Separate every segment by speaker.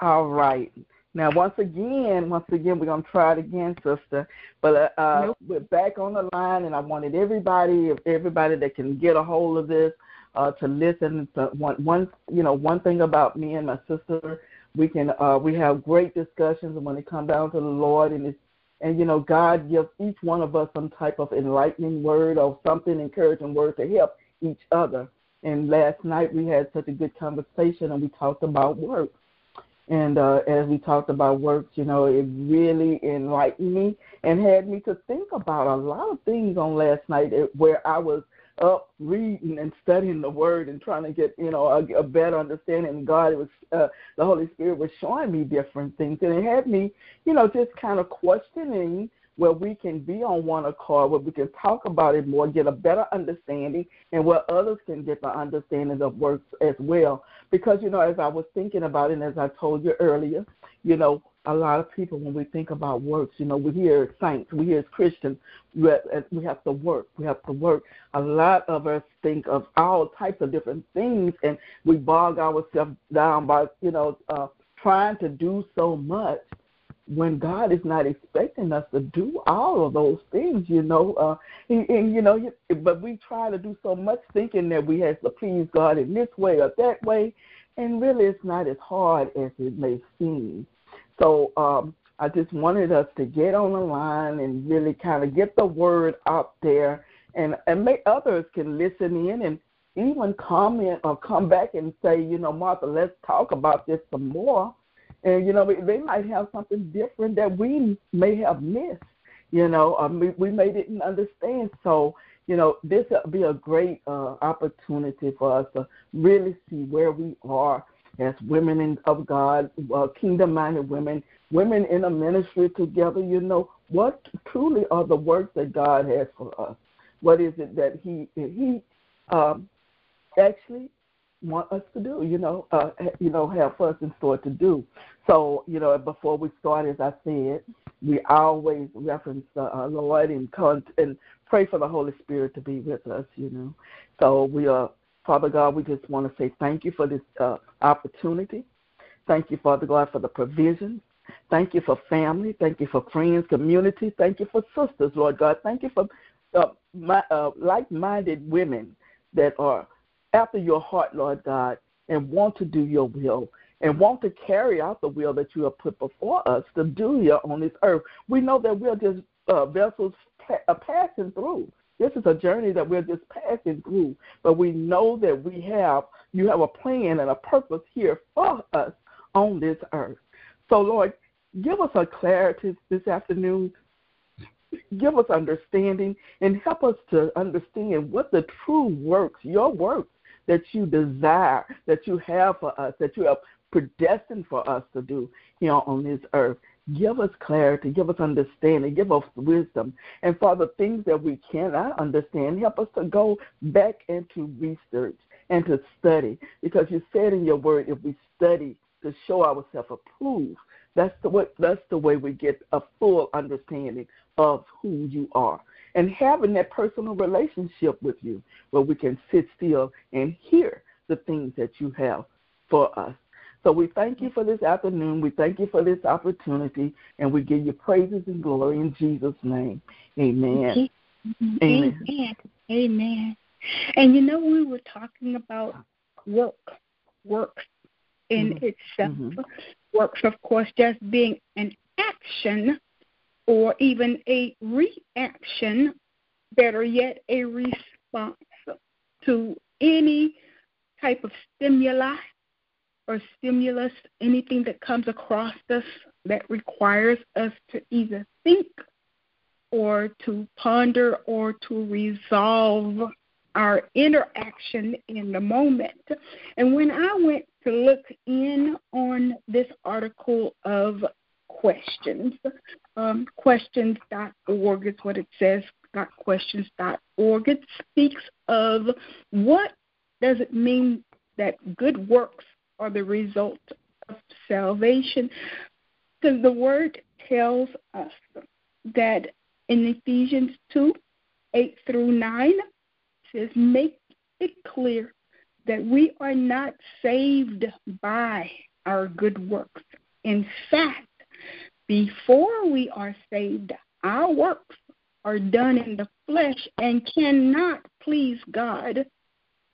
Speaker 1: All right. Now, once again, once again, we're gonna try it again, sister. But uh, uh, nope. we're back on the line, and I wanted everybody, everybody that can get a hold of this, uh, to listen. To one, one, you know, one thing about me and my sister, we can, uh, we have great discussions and when it comes down to the Lord, and it's, and you know, God gives each one of us some type of enlightening word or something encouraging word to help each other. And last night we had such a good conversation, and we talked about work and uh, as we talked about works, you know, it really enlightened me and had me to think about a lot of things on last night where I was up reading and studying the Word and trying to get, you know, a, a better understanding. And God, it was uh, the Holy Spirit was showing me different things, and it had me, you know, just kind of questioning where we can be on one accord, where we can talk about it more, get a better understanding, and where others can get the understanding of works as well. Because, you know, as I was thinking about it, and as I told you earlier, you know, a lot of people, when we think about works, you know, we hear saints, we hear Christians, we have to work, we have to work. A lot of us think of all types of different things, and we bog ourselves down by, you know, uh, trying to do so much when God is not expecting us to do all of those things, you know, uh, and, and you know, but we try to do so much thinking that we have to please God in this way or that way, and really it's not as hard as it may seem. So um, I just wanted us to get on the line and really kind of get the word out there, and and make others can listen in and even comment or come back and say, you know, Martha, let's talk about this some more and you know they might have something different that we may have missed you know we, we may didn't understand. So you know this will be a great uh, opportunity for us to really see where we are as women in, of god uh, kingdom minded women women in a ministry together you know what truly are the works that god has for us? What is it that he he um, actually want us to do, you know, uh, you know, have for us in store to do. So, you know, before we start, as I said, we always reference the uh, Lord and con- and pray for the Holy Spirit to be with us, you know. So we are, Father God, we just want to say thank you for this uh, opportunity. Thank you, Father God, for the provision. Thank you for family. Thank you for friends, community. Thank you for sisters, Lord God. Thank you for uh, my, uh, like-minded women that are after your heart, Lord God, and want to do your will and want to carry out the will that you have put before us to do here on this earth. We know that we're just uh, vessels uh, passing through. This is a journey that we're just passing through, but we know that we have you have a plan and a purpose here for us on this earth. So, Lord, give us a clarity this afternoon. Give us understanding and help us to understand what the true works, your works, that you desire, that you have for us, that you have predestined for us to do here on this earth. Give us clarity, give us understanding, give us wisdom. And for the things that we cannot understand, help us to go back into research and to study. Because you said in your word, if we study to show ourselves approved, that's the way, that's the way we get a full understanding of who you are and having that personal relationship with you where we can sit still and hear the things that you have for us. So we thank you for this afternoon. We thank you for this opportunity, and we give you praises and glory in Jesus' name. Amen.
Speaker 2: Amen. Amen. Amen. And you know, we were talking about work, work in mm-hmm. itself. Mm-hmm. Works, of course, just being an action or even a reaction, better yet, a response to any type of stimuli or stimulus, anything that comes across us that requires us to either think or to ponder or to resolve our interaction in the moment. And when I went to look in on this article of questions. Um, questions.org is what it says, Got questions.org. It speaks of what does it mean that good works are the result of salvation. So the word tells us that in Ephesians 2 8 through 9 says, Make it clear that we are not saved by our good works In fact, before we are saved, our works are done in the flesh and cannot please God.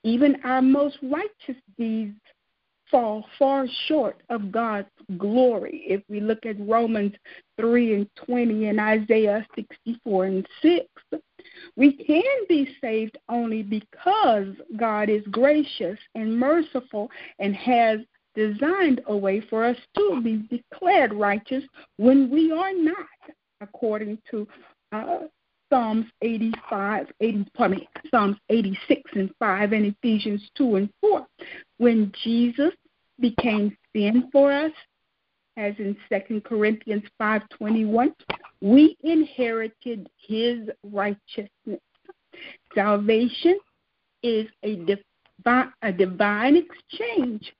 Speaker 2: Even our most righteous deeds fall far short of God's glory. If we look at Romans 3 and 20 and Isaiah 64 and 6, we can be saved only because God is gracious and merciful and has designed a way for us to be declared righteous when we are not, according to uh, Psalms 85, 80, pardon me, Psalms 86 and 5 and Ephesians 2 and 4. When Jesus became sin for us, as in 2 Corinthians 5:21, we inherited his righteousness. Salvation is a a divine exchange.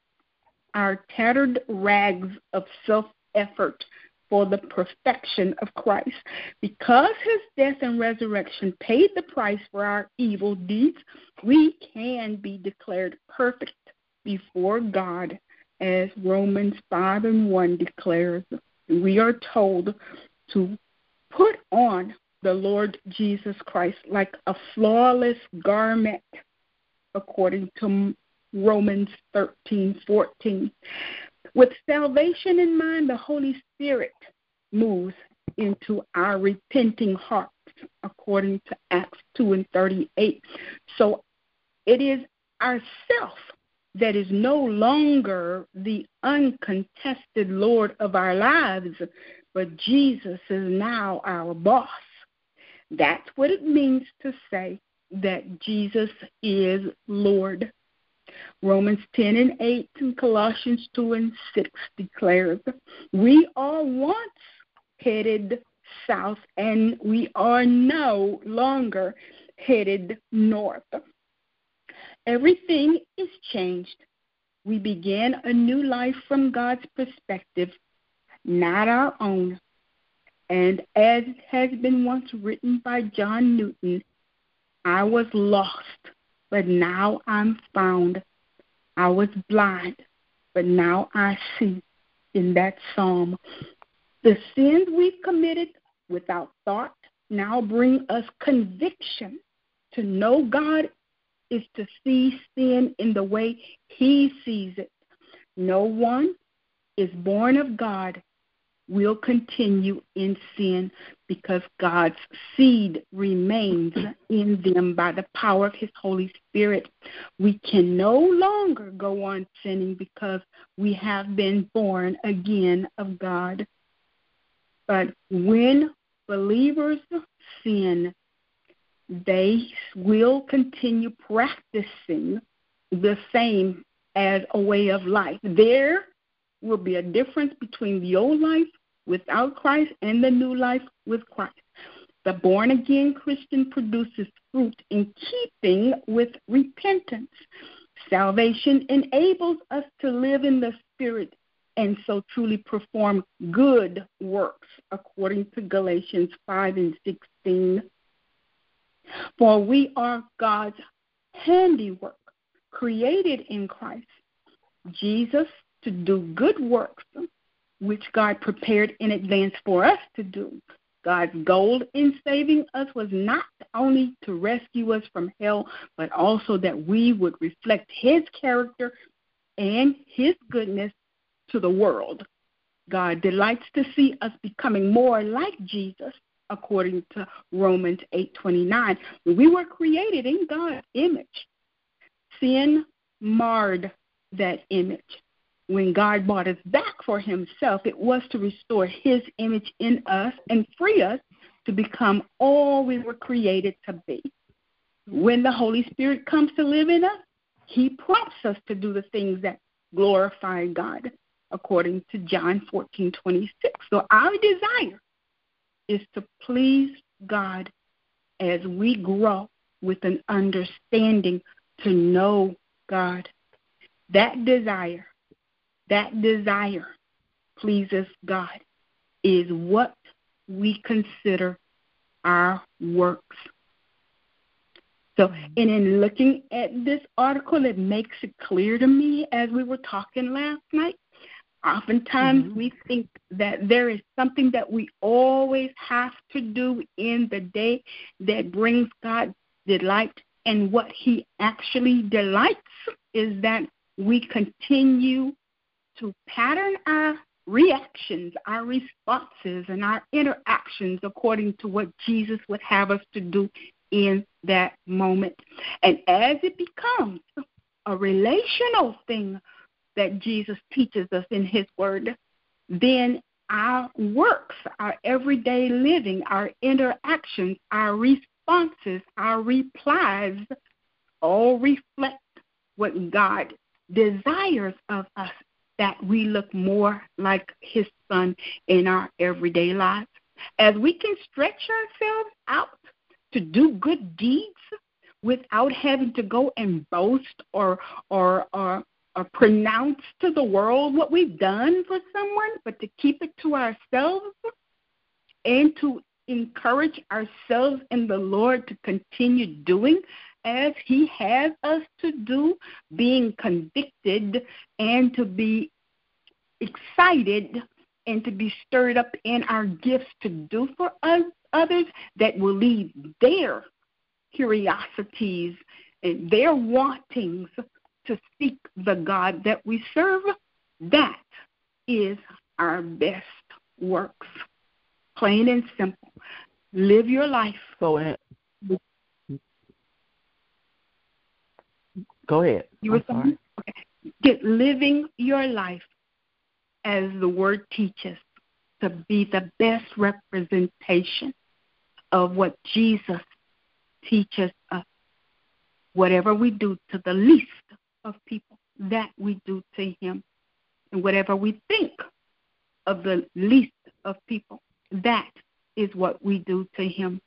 Speaker 2: Our tattered rags of self-effort for the perfection of Christ. Because his death and resurrection paid the price for our evil deeds, we can be declared perfect before God, as Romans 5 and 1 declares. We are told to put on the Lord Jesus Christ like a flawless garment, according to Romans 13 14. With salvation in mind, the Holy Spirit moves into our repenting hearts, according to Acts 2 and 38. So it is ourself that is no longer the uncontested Lord of our lives, but Jesus is now our boss. That's what it means to say that Jesus is Lord. Romans 10 and 8 and Colossians 2 and 6 declares, We are once headed south and we are no longer headed north. Everything is changed. We begin a new life from God's perspective, not our own. And as has been once written by John Newton, I was lost, but now I'm found. I was blind, but now I see in that psalm. The sins we've committed without thought now bring us conviction. To know God is to see sin in the way He sees it. No one is born of God will continue in sin because God's seed remains in them by the power of His Holy Spirit. We can no longer go on sinning because we have been born again of God. But when believers sin, they will continue practicing the same as a way of life. There will be a difference between the old life without Christ and the new life with Christ. The born again Christian produces fruit in keeping with repentance. Salvation enables us to live in the Spirit and so truly perform good works, according to Galatians 5 and 16. For we are God's handiwork, created in Christ Jesus to do good works, which God prepared in advance for us to do. God's goal in saving us was not only to rescue us from hell, but also that we would reflect His character and His goodness to the world. God delights to see us becoming more like Jesus according to Romans 8:29. We were created in God's image. Sin marred that image. When God bought us back for himself, it was to restore his image in us and free us to become all we were created to be. When the Holy Spirit comes to live in us, he prompts us to do the things that glorify God, according to John 14:26. So our desire is to please God as we grow with an understanding to know God. That desire, that desire pleases God is what we consider our works. So, and in looking at this article, it makes it clear to me as we were talking last night, Oftentimes mm-hmm. we think that there is something that we always have to do in the day that brings God delight. And what He actually delights is that we continue to pattern our reactions, our responses, and our interactions according to what Jesus would have us to do in that moment. And as it becomes a relational thing that Jesus teaches us in His Word, then our works, our everyday living, our interactions, our responses, our replies all reflect what God desires of us that we look more like His Son in our everyday lives. As we can stretch ourselves out to do good deeds without having to go and boast or or or or pronounce to the world what we've done for someone, but to keep it to ourselves and to encourage ourselves in the Lord to continue doing as He has us to do, being convicted and to be excited and to be stirred up in our gifts to do for us, others that will lead their curiosities and their wantings to seek the God that we serve, that is our best works. Plain and simple. Live your life.
Speaker 1: Go ahead. Go ahead.
Speaker 2: You were saying? Okay. Get living your life as the word teaches to be the best representation of what Jesus teaches us. Whatever we do to the least of people that we do to him. And whatever we think of the least of people, that is what we do to him.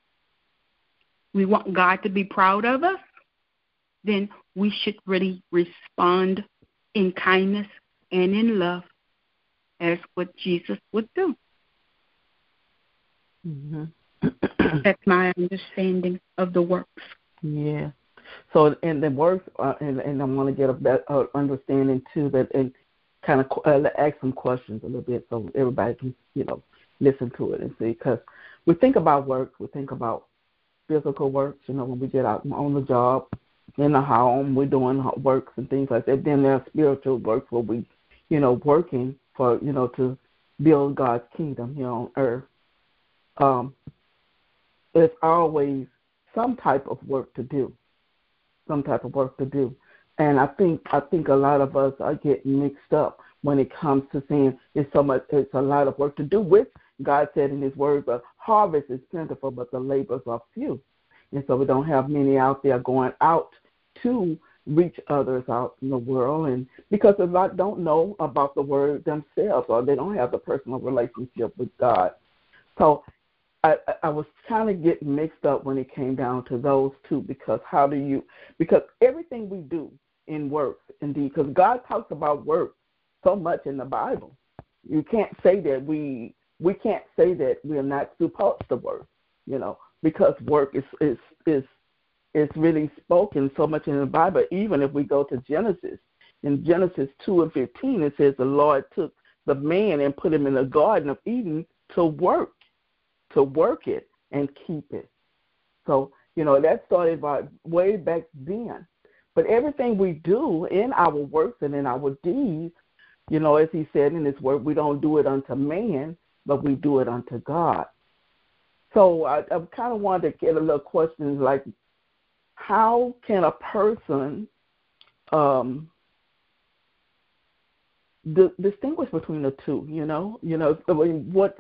Speaker 2: We want God to be proud of us, then we should really respond in kindness and in love as what Jesus would do. Mm-hmm. That's my understanding of the works.
Speaker 1: Yeah. So in the works, uh, and, and I want to get a better uh, understanding too that and kind of uh, ask some questions a little bit so everybody can you know listen to it and see because we think about work, we think about physical works. You know, when we get out on the job, in the home, we're doing works and things like that. Then there's spiritual works where we, you know, working for you know to build God's kingdom here on earth. Um, there's always some type of work to do some type of work to do. And I think I think a lot of us are getting mixed up when it comes to saying it's so much it's a lot of work to do with God said in his word, the harvest is plentiful but the labors are few. And so we don't have many out there going out to reach others out in the world and because a lot don't know about the word themselves or they don't have the personal relationship with God. So I, I was kind of getting mixed up when it came down to those two because how do you because everything we do in work indeed because God talks about work so much in the Bible. You can't say that we we can't say that we are not supposed to work, you know, because work is is is is really spoken so much in the Bible. Even if we go to Genesis, in Genesis two and fifteen, it says the Lord took the man and put him in the Garden of Eden to work to work it and keep it. So, you know, that started by way back then. But everything we do in our works and in our deeds, you know, as he said in his word, we don't do it unto man, but we do it unto God. So I, I kind of wanted to get a little questions like, how can a person um, d- distinguish between the two? You know, you know, I mean, what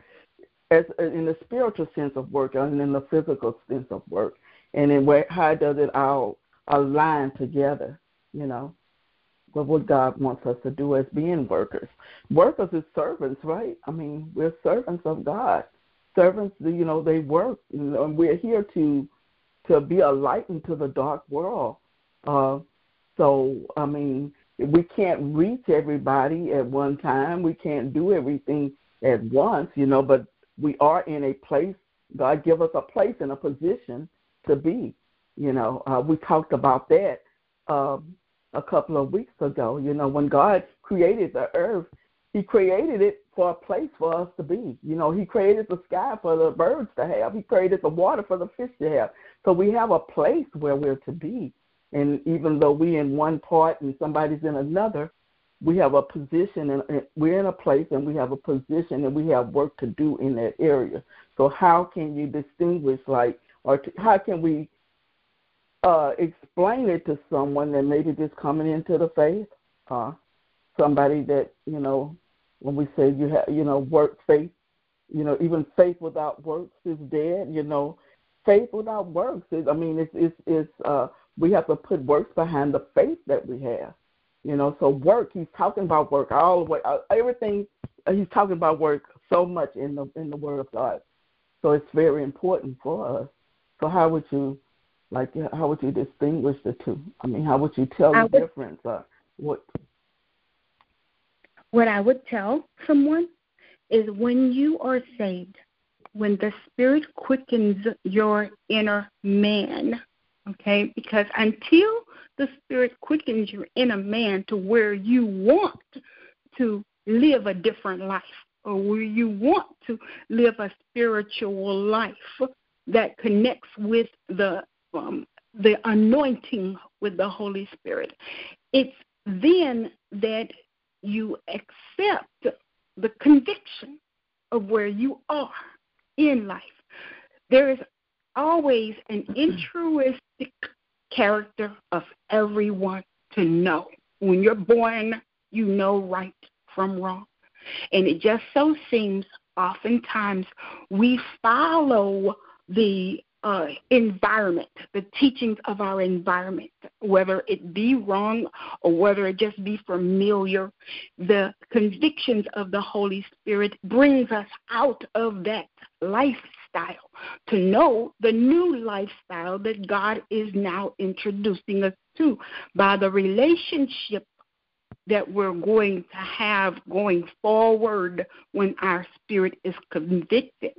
Speaker 1: as in the spiritual sense of work and in the physical sense of work, and in where how does it all align together? You know, with what God wants us to do as being workers. Workers is servants, right? I mean, we're servants of God. Servants, you know, they work, and we're here to to be a light into the dark world. Uh, so, I mean, we can't reach everybody at one time. We can't do everything at once, you know, but we are in a place. God give us a place and a position to be. You know, uh, we talked about that um, a couple of weeks ago. You know, when God created the earth, He created it for a place for us to be. You know, He created the sky for the birds to have. He created the water for the fish to have. So we have a place where we're to be. And even though we're in one part and somebody's in another, we have a position and we're in a place and we have a position and we have work to do in that area. So how can you distinguish like or to, how can we uh, explain it to someone that maybe just coming into the faith, uh, somebody that you know, when we say you have, you know, work faith, you know, even faith without works is dead. You know, faith without works is, I mean, it's it's it's uh, we have to put works behind the faith that we have. You know, so work. He's talking about work all the way. Uh, everything uh, he's talking about work so much in the in the Word of God. So it's very important for us. So how would you, like, how would you distinguish the two? I mean, how would you tell the would, difference? Uh, what?
Speaker 2: What I would tell someone is when you are saved, when the Spirit quickens your inner man, okay? Because until the Spirit quickens your inner man to where you want to live a different life or where you want to live a spiritual life that connects with the um, the anointing with the Holy Spirit. It's then that you accept the conviction of where you are in life. There is always an intrinsic character of everyone to know. When you're born, you know right from wrong. And it just so seems oftentimes we follow the uh, environment, the teachings of our environment, whether it be wrong or whether it just be familiar, the convictions of the Holy Spirit brings us out of that lifestyle to know the new lifestyle that God is now introducing us to by the relationship that we're going to have going forward when our spirit is convicted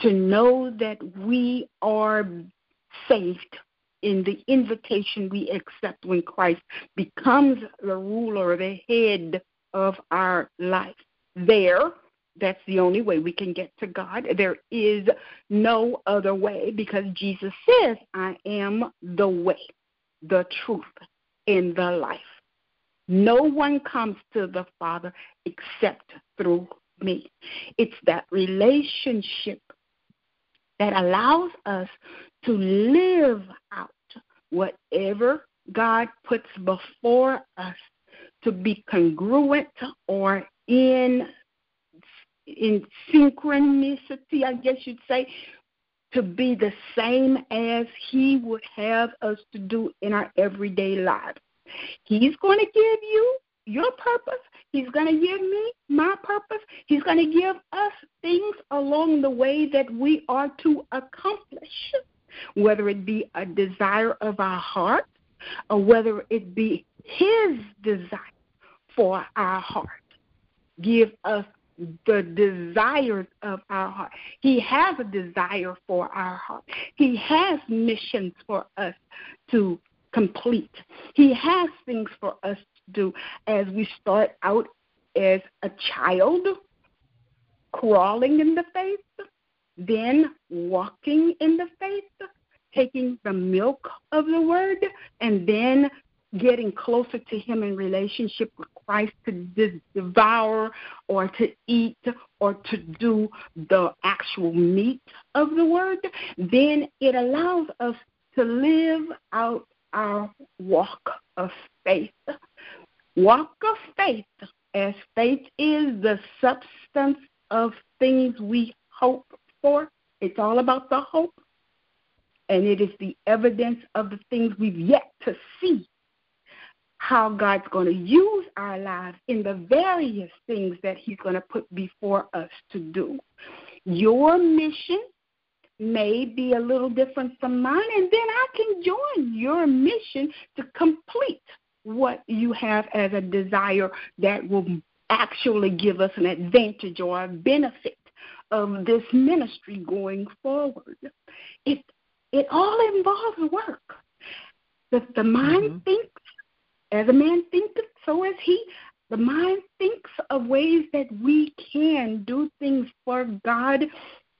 Speaker 2: to know that we are saved in the invitation we accept when Christ becomes the ruler, the head of our life. There, that's the only way we can get to God. There is no other way because Jesus says, I am the way, the truth, and the life. No one comes to the Father except through me. It's that relationship that allows us to live out whatever God puts before us to be congruent or in in synchronicity, I guess you'd say, to be the same as He would have us to do in our everyday lives. He's going to give you your purpose. He's going to give me my purpose. He's going to give us things along the way that we are to accomplish, whether it be a desire of our heart or whether it be His desire for our heart. Give us the desires of our heart. He has a desire for our heart. He has missions for us to complete. He has things for us to do as we start out as a child, crawling in the faith, then walking in the faith, taking the milk of the word, and then getting closer to Him in relationship with Christ to devour or to eat or to do the actual meat of the word, then it allows us to live out our walk of faith. Walk of faith, as faith is the substance of things we hope for. It's all about the hope, and it is the evidence of the things we've yet to see. How God's going to use our lives in the various things that He's going to put before us to do. Your mission may be a little different from mine, and then I can join your mission to complete what you have as a desire that will actually give us an advantage or a benefit of this ministry going forward. It it all involves work. If the mind mm-hmm. thinks, as a man thinketh, so is he. The mind thinks of ways that we can do things for God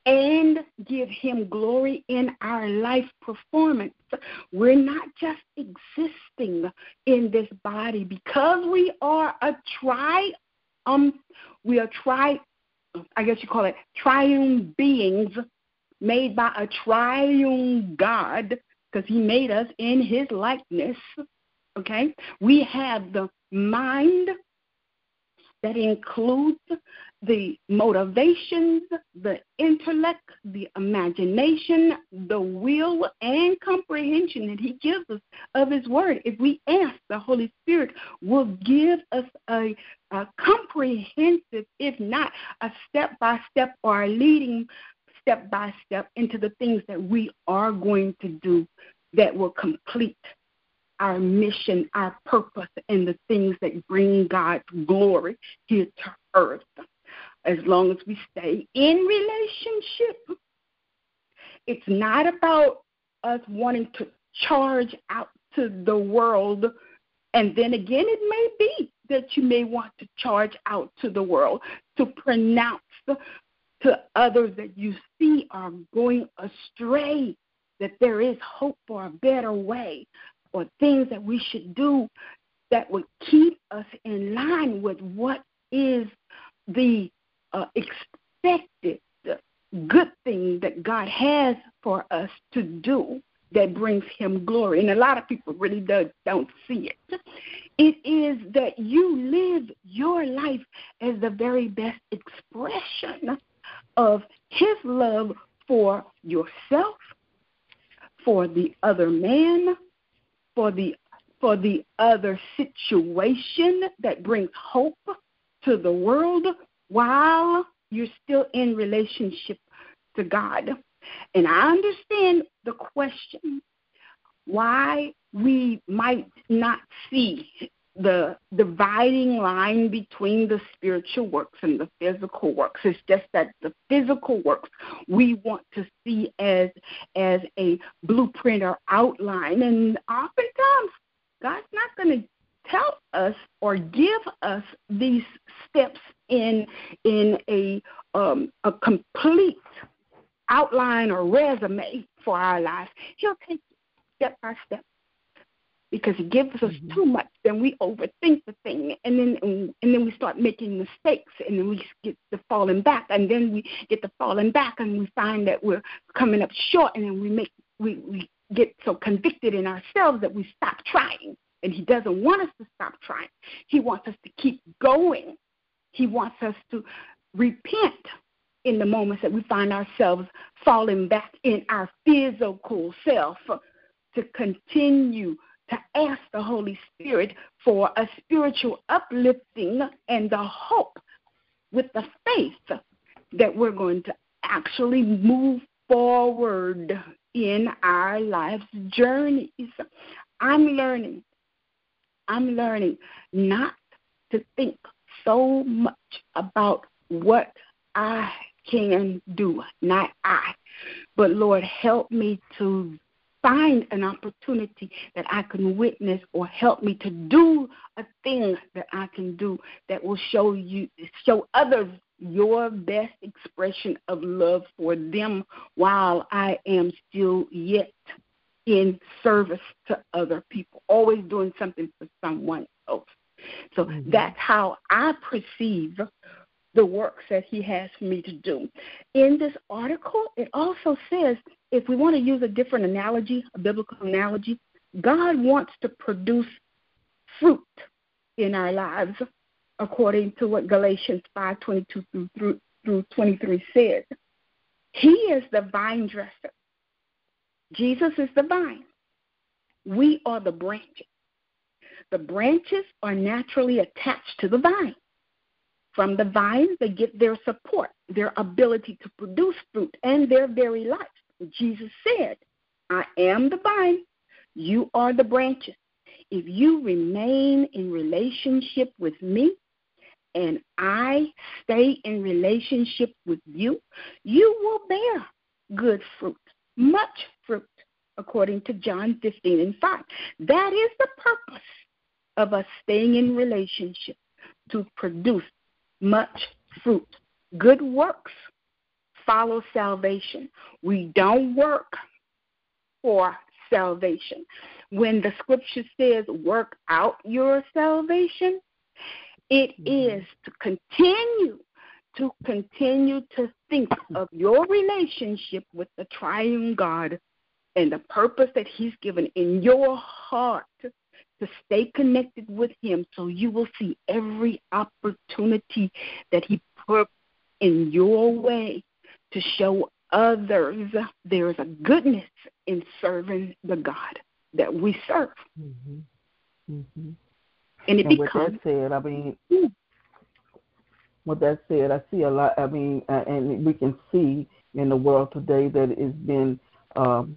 Speaker 2: and give Him glory in our life performance. We're not just existing in this body because we are a tri um we are tri I guess you call it triune beings made by a triune God because He made us in His likeness. Okay, we have the mind that includes the motivations, the intellect, the imagination, the will, and comprehension that He gives us of His Word. If we ask, the Holy Spirit will give us a, a comprehensive, if not a step by step or a leading step by step into the things that we are going to do that will complete our mission, our purpose, and the things that bring God's glory here to earth. As long as we stay in relationship, it's not about us wanting to charge out to the world. And then again, it may be that you may want to charge out to the world to pronounce to others that you see are going astray that there is hope for a better way or things that we should do that would keep us in line with what is the uh, expected good thing that God has for us to do that brings him glory. And a lot of people really do, don't see it. It is that you live your life as the very best expression of his love for yourself, for the other man, for the for the other situation that brings hope to the world while you're still in relationship to God. And I understand the question why we might not see the dividing line between the spiritual works and the physical works. It's just that the physical works we want to see as as a blueprint or outline, and oftentimes God's not going to tell us or give us these steps in in a um, a complete outline or resume for our lives. He'll take step by step because he gives us mm-hmm. too much, then we overthink the thing, and then and, then we start making mistakes, and then we get the falling back, and then we get the falling back, and we find that we're coming up short, and then we make we we get so convicted in ourselves that we stop trying. And he doesn't want us to stop trying. He wants us to keep going. He wants us to repent in the moments that we find ourselves falling back in our physical self to continue to ask the Holy Spirit for a spiritual uplifting and the hope with the faith that we're going to actually move forward in our life's journeys. I'm learning. I'm learning not to think so much about what I can do, not I. But Lord, help me to find an opportunity that I can witness or help me to do a thing that I can do that will show you show others your best expression of love for them while I am still yet in service to other people, always doing something for someone else. So mm-hmm. that's how I perceive the works that he has for me to do. In this article, it also says if we want to use a different analogy, a biblical analogy, God wants to produce fruit in our lives, according to what Galatians 5:22 through, through through 23 says. He is the vine dresser. Jesus is the vine. We are the branches. The branches are naturally attached to the vine. From the vine, they get their support, their ability to produce fruit, and their very life. Jesus said, I am the vine, you are the branches. If you remain in relationship with me and I stay in relationship with you, you will bear good fruit, much fruit, according to John 15 and 5. That is the purpose of us staying in relationship to produce much fruit. Good works follow salvation. We don't work for salvation. When the scripture says work out your salvation, it mm-hmm. to continue to continue to think of your relationship with the triune God and the purpose that He's given in your heart to stay connected with Him so you will see every opportunity that He put in your way to show others there is a goodness in serving the God that we serve. Mm-hmm.
Speaker 1: Mm-hmm.
Speaker 2: And it
Speaker 1: and
Speaker 2: becomes.
Speaker 1: With that said, I mean, with that said, I see a lot. I mean, uh, and we can see in the world today that it's been, um,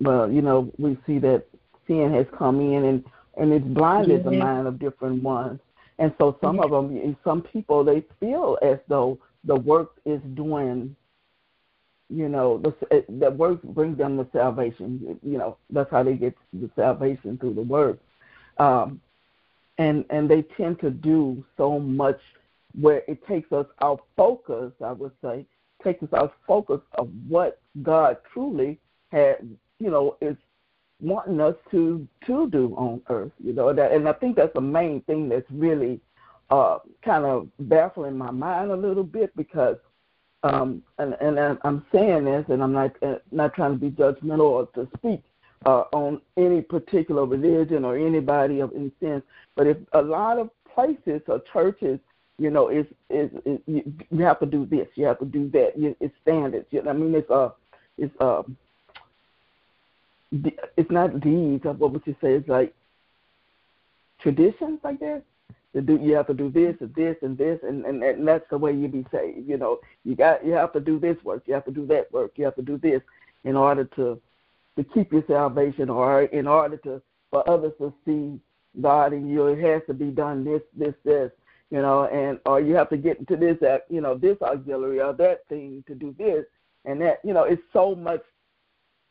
Speaker 1: well, you know, we see that sin has come in and and it's blinded mm-hmm. the mind of different ones. And so some mm-hmm. of them, some people, they feel as though the work is doing you know, the, that work brings them the salvation. You know, that's how they get the salvation through the work. Um, and and they tend to do so much where it takes us our focus. I would say takes us our focus of what God truly had, you know, is wanting us to to do on earth. You know that, and I think that's the main thing that's really uh, kind of baffling my mind a little bit because um, and, and I'm saying this, and I'm not uh, not trying to be judgmental or to speak uh, on any particular religion or anybody of any sense, but if a lot of places or churches, you know, is is, is you, you have to do this, you have to do that, it's standards. You know, I mean, it's uh, it's uh, it's not deeds. What would you say? It's like traditions, I guess to do you have to do this and this and this and, and and that's the way you be saved you know you got you have to do this work you have to do that work you have to do this in order to to keep your salvation or in order to for others to see god in you it has to be done this this this you know and or you have to get into this that you know this auxiliary or that thing to do this and that you know it's so much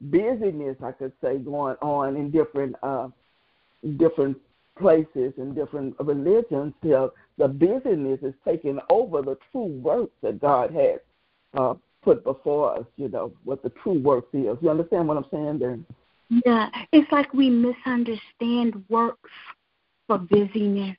Speaker 1: busyness i could say going on in different uh different places and different religions till the busyness is taking over the true works that God has uh, put before us, you know, what the true works is. You understand what I'm saying there?
Speaker 2: Yeah, it's like we misunderstand works for busyness.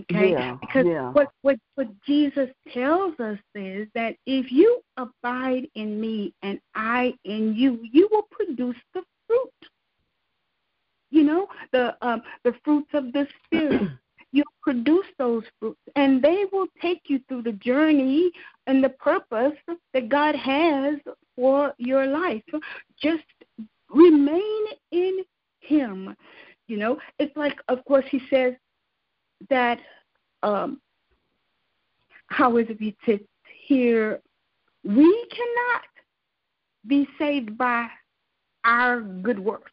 Speaker 2: Okay?
Speaker 1: Yeah,
Speaker 2: because
Speaker 1: yeah.
Speaker 2: what, what what Jesus tells us is that if you abide in me and I in you, you will produce the fruit you know, the um, the fruits of the spirit. you produce those fruits, and they will take you through the journey and the purpose that God has for your life. Just remain in Him. You know, it's like, of course, He says that. Um, how is it he says here? We cannot be saved by our good works.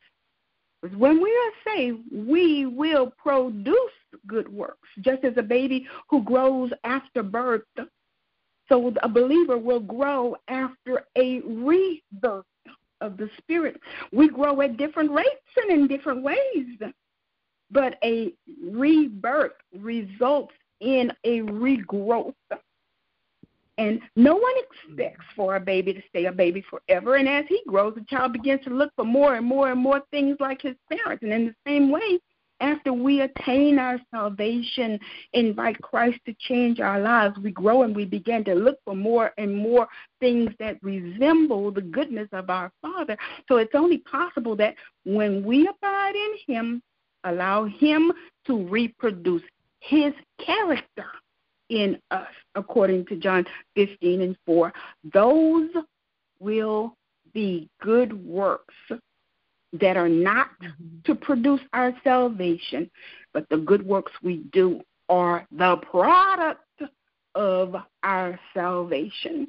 Speaker 2: When we are saved, we will produce good works, just as a baby who grows after birth. So a believer will grow after a rebirth of the Spirit. We grow at different rates and in different ways, but a rebirth results in a regrowth. And no one expects for a baby to stay a baby forever. And as he grows, the child begins to look for more and more and more things like his parents. And in the same way, after we attain our salvation, invite Christ to change our lives, we grow and we begin to look for more and more things that resemble the goodness of our Father. So it's only possible that when we abide in Him, allow Him to reproduce His character in us, according to John 15 and 4. Those will be good works that are not mm-hmm. to produce our salvation, but the good works we do are the product of our salvation.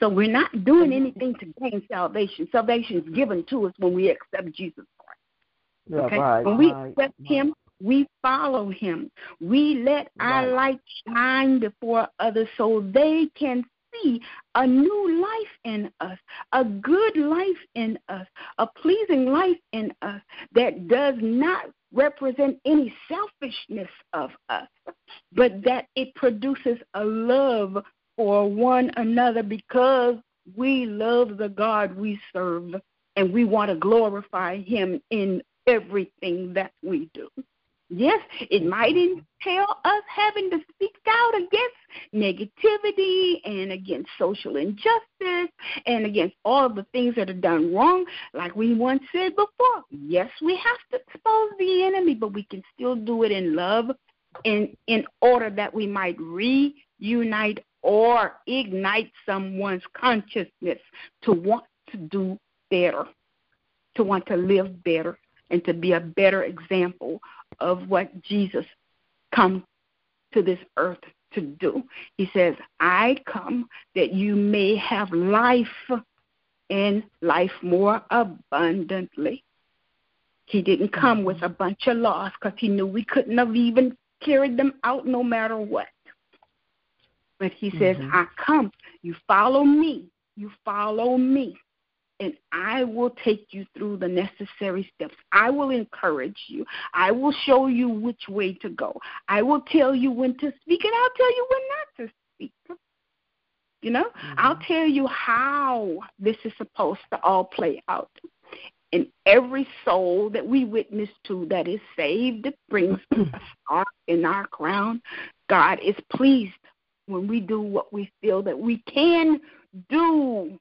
Speaker 2: So we're not doing anything to gain salvation. Salvation is given to us when we accept Jesus Christ.
Speaker 1: Okay? Right,
Speaker 2: when we
Speaker 1: right,
Speaker 2: accept right. Him, we follow him. We let our light shine before others so they can see a new life in us, a good life in us, a pleasing life in us that does not represent any selfishness of us, but that it produces a love for one another because we love the God we serve and we want to glorify Him in everything that we do. Yes, it might entail us having to speak out against negativity and against social injustice and against all the things that are done wrong. Like we once said before, yes, we have to expose the enemy, but we can still do it in love in in order that we might reunite or ignite someone's consciousness to want to do better, to want to live better, and to be a better example of what Jesus come to this earth to do. He says, I come that you may have life and life more abundantly. He didn't come with a bunch of laws because he knew we couldn't have even carried them out no matter what. But he says, mm-hmm. I come, you follow me, you follow me, and I will take you through the necessary steps. I will encourage you. I will show you which way to go. I will tell you when to speak, and I'll tell you when not to speak. You know, mm-hmm. I'll tell you how this is supposed to all play out. And every soul that we witness to that is saved it brings a star in our crown. God is pleased when we do what we feel that we can do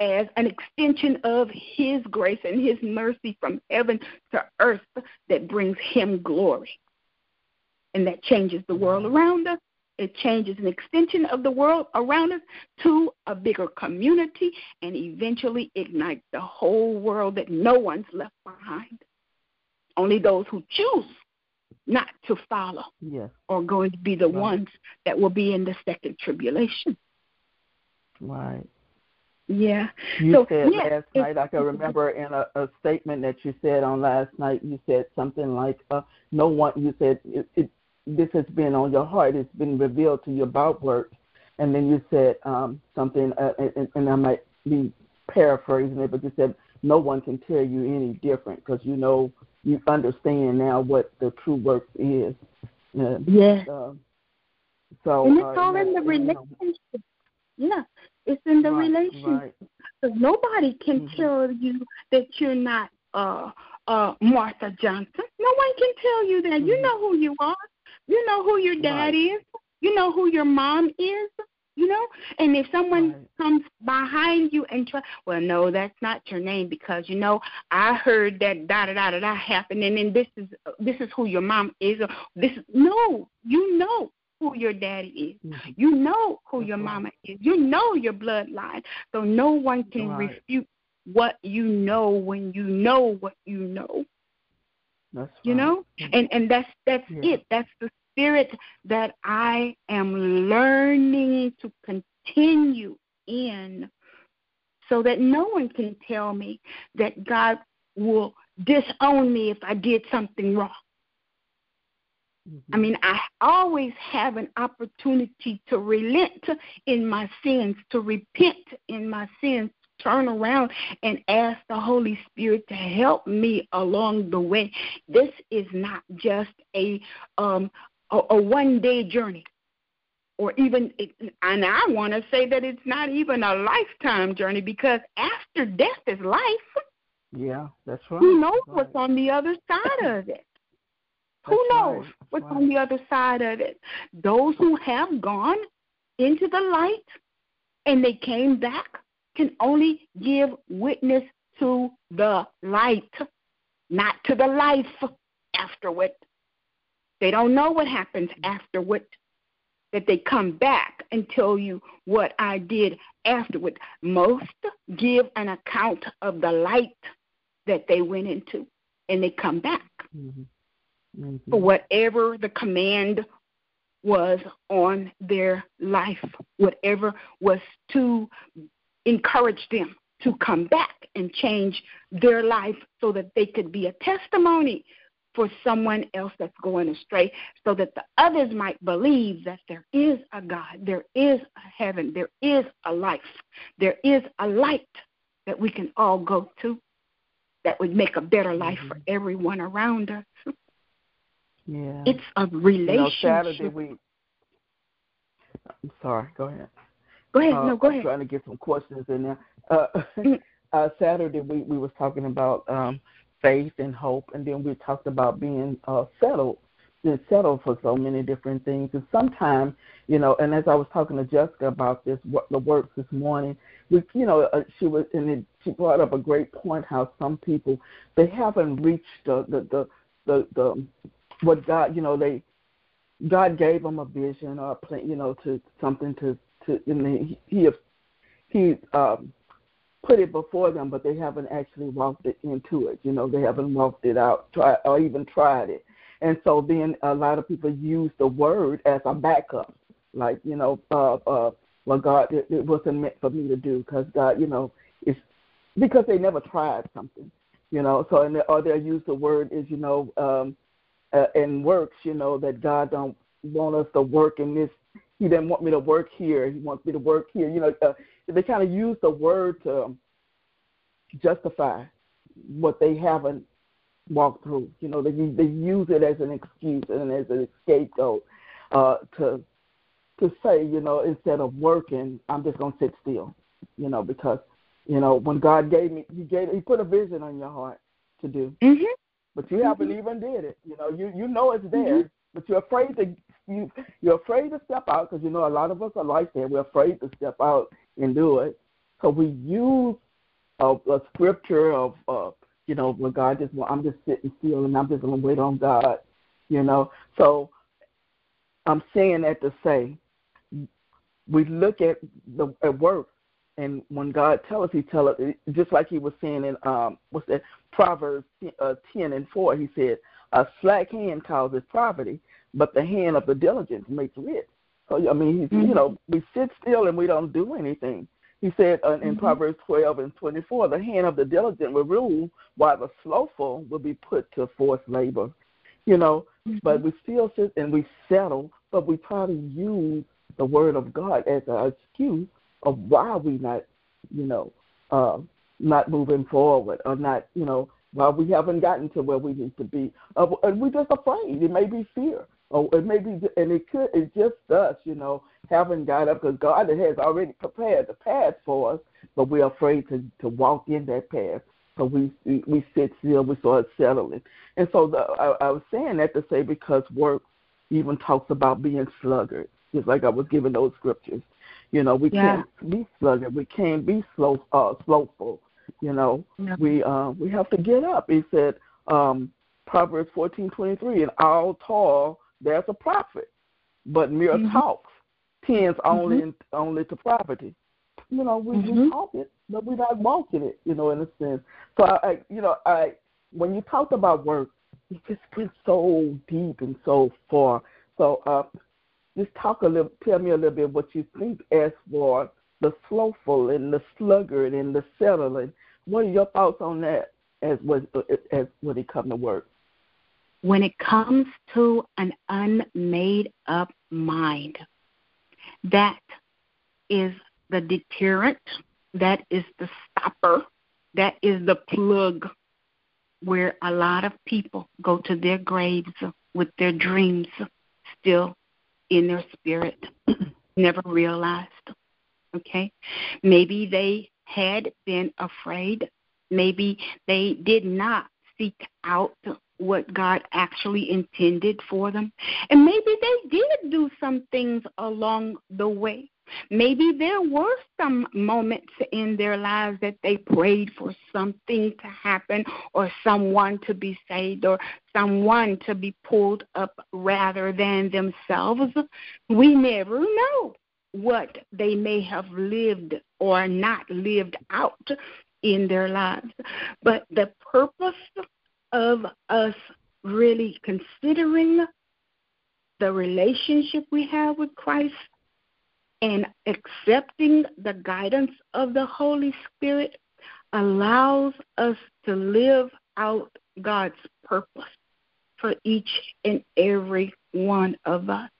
Speaker 2: as an extension of His grace and His mercy from heaven to earth that brings Him glory. And that changes the world mm-hmm. around us. It changes an extension of the world around us to a bigger community and eventually ignites the whole world that no one's left behind. Only those who choose not to follow
Speaker 1: yes.
Speaker 2: are going to be the right. ones that will be in the second tribulation.
Speaker 1: Right.
Speaker 2: Yeah.
Speaker 1: You
Speaker 2: so,
Speaker 1: said
Speaker 2: yeah,
Speaker 1: last night, I can remember in a, a statement that you said on last night, you said something like, uh, no one, you said, it, it, this has been on your heart, it's been revealed to you about work. And then you said um, something, uh, and, and I might be paraphrasing it, but you said, no one can tell you any different because you know, you understand now what the true work is.
Speaker 2: Uh, yes.
Speaker 1: Uh, so,
Speaker 2: and it's uh, all in the relationship. Yeah, it's in the
Speaker 1: right,
Speaker 2: relationship.
Speaker 1: Right.
Speaker 2: So nobody can
Speaker 1: mm-hmm.
Speaker 2: tell you that you're not uh uh Martha Johnson. No one can tell you that. Mm-hmm. You know who you are. You know who your dad
Speaker 1: right.
Speaker 2: is. You know who your mom is. You know, and if someone
Speaker 1: right.
Speaker 2: comes behind you and try, well, no, that's not your name because you know I heard that da da da da da happened, and then this is this is who your mom is. Or this no, you know who your daddy is. Mm-hmm. You know who your mama is. You know your bloodline. So no one can right. refute what you know when you know what you know.
Speaker 1: That's
Speaker 2: you
Speaker 1: right.
Speaker 2: know? And and that's that's yeah. it. That's the spirit that I am learning to continue in so that no one can tell me that God will disown me if I did something wrong. Mm-hmm. I mean, I always have an opportunity to relent in my sins, to repent in my sins, turn around and ask the Holy Spirit to help me along the way. This is not just a um, a, a one day journey. Or even, and I want to say that it's not even a lifetime journey because after death is life.
Speaker 1: Yeah, that's right.
Speaker 2: Who knows
Speaker 1: right.
Speaker 2: what's on the other side of it? Who knows
Speaker 1: right.
Speaker 2: what's
Speaker 1: right.
Speaker 2: on the other side of it? Those who have gone into the light and they came back can only give witness to the light, not to the life afterward. They don't know what happens afterward. That they come back and tell you what I did afterward. Most give an account of the light that they went into and they come back.
Speaker 1: Mm-hmm mm-hmm.
Speaker 2: for whatever the command was on their life, whatever was to encourage them to come back and change their life so that they could be a testimony for someone else that's going astray so that the others might believe that there is a God, there is a heaven, there is a life, there is a light that we can all go to that would make a better life for mm-hmm. everyone around us.
Speaker 1: Yeah.
Speaker 2: It's a relationship. You know,
Speaker 1: Saturday we I'm sorry, go ahead.
Speaker 2: Go ahead, uh, no, go ahead.
Speaker 1: I'm trying to get some questions in there. Uh, mm. uh, Saturday we, we was talking about um, faith and hope, and then we talked about being uh, settled, being settled for so many different things. And sometimes, you know, and as I was talking to Jessica about this, what the works this morning, we, you know, uh, she was, and it, she brought up a great point how some people they haven't reached the the the the, the what God, you know, they God gave them a vision or a plan, you know, to something to to, and he he, he um, put it before them, but they haven't actually walked it into it. You know, they haven't walked it out, try or even tried it. And so then a lot of people use the word as a backup, like you know, uh, uh, well, God, it, it wasn't meant for me to do because God, you know, it's because they never tried something, you know. So and or they use the word is you know, um, uh, in works, you know, that God don't want us to work in this. He didn't want me to work here. He wants me to work here. You know, uh, they kind of use the word to justify what they haven't walked through. You know, they they use it as an excuse and as an scapegoat uh, to to say, you know, instead of working, I'm just gonna sit still. You know, because you know when God gave me, He gave He put a vision on your heart to do,
Speaker 2: mm-hmm.
Speaker 1: But you haven't
Speaker 2: mm-hmm.
Speaker 1: even did it. You know, you you know it's there,
Speaker 2: mm-hmm.
Speaker 1: but you're afraid to you you're afraid to step out because you know a lot of us are like that. We're afraid to step out and do it. So we use a, a scripture of uh, you know when God just well, I'm just sitting still and I'm just gonna wait on God. You know, so I'm saying that to say we look at the at work and when God tell us, He tell us just like He was saying in um what's that Proverbs uh, ten and four. He said, "A slack hand causes poverty, but the hand of the diligent makes rich." So I mean, mm-hmm. you know, we sit still and we don't do anything. He said uh, in mm-hmm. Proverbs 12 and 24, the hand of the diligent will rule, while the slothful will be put to forced labor. You know, mm-hmm. but we still sit and we settle, but we try to use the word of God as an excuse of why we not, you know, uh, not moving forward or not, you know, why we haven't gotten to where we need to be. Uh, and we're just afraid. It may be fear. Or it may be, and it could, it's just us, you know, haven't got up because God has already prepared the path for us, but we're afraid to to walk in that path. So we we, we sit still, we start settling. And so the, I, I was saying that to say because work even talks about being sluggard, just like I was giving those scriptures. You know, we yeah. can't be sluggard, we can't be slow, uh, slowful. You know, yeah. we uh, we have to get up. He said, um, Proverbs fourteen twenty three, and all toil there's a profit, But mere mm-hmm. talk tends only mm-hmm. in, only to poverty. You know, we, mm-hmm. we talk it, but we're not walking it. You know, in a sense. So I, I you know, I when you talked about work, it just went so deep and so far. So uh, just talk a little, tell me a little bit what you think as for the slowful and the sluggard and the settling. What are your thoughts on that as was as when it come to work?
Speaker 2: when it comes to an unmade up mind, that is the deterrent, that is the stopper, that is the plug where a lot of people go to their graves with their dreams still in their spirit, never realized. Okay? Maybe they had been afraid. Maybe they did not seek out what God actually intended for them. And maybe they did do some things along the way. Maybe there were some moments in their lives that they prayed for something to happen or someone to be saved or someone to be pulled up rather than themselves. We never know what they may have lived or not lived out in their lives. But the purpose of us really considering the relationship we have with Christ and accepting the guidance of the Holy Spirit allows us to live out God's purpose for each and every one of us.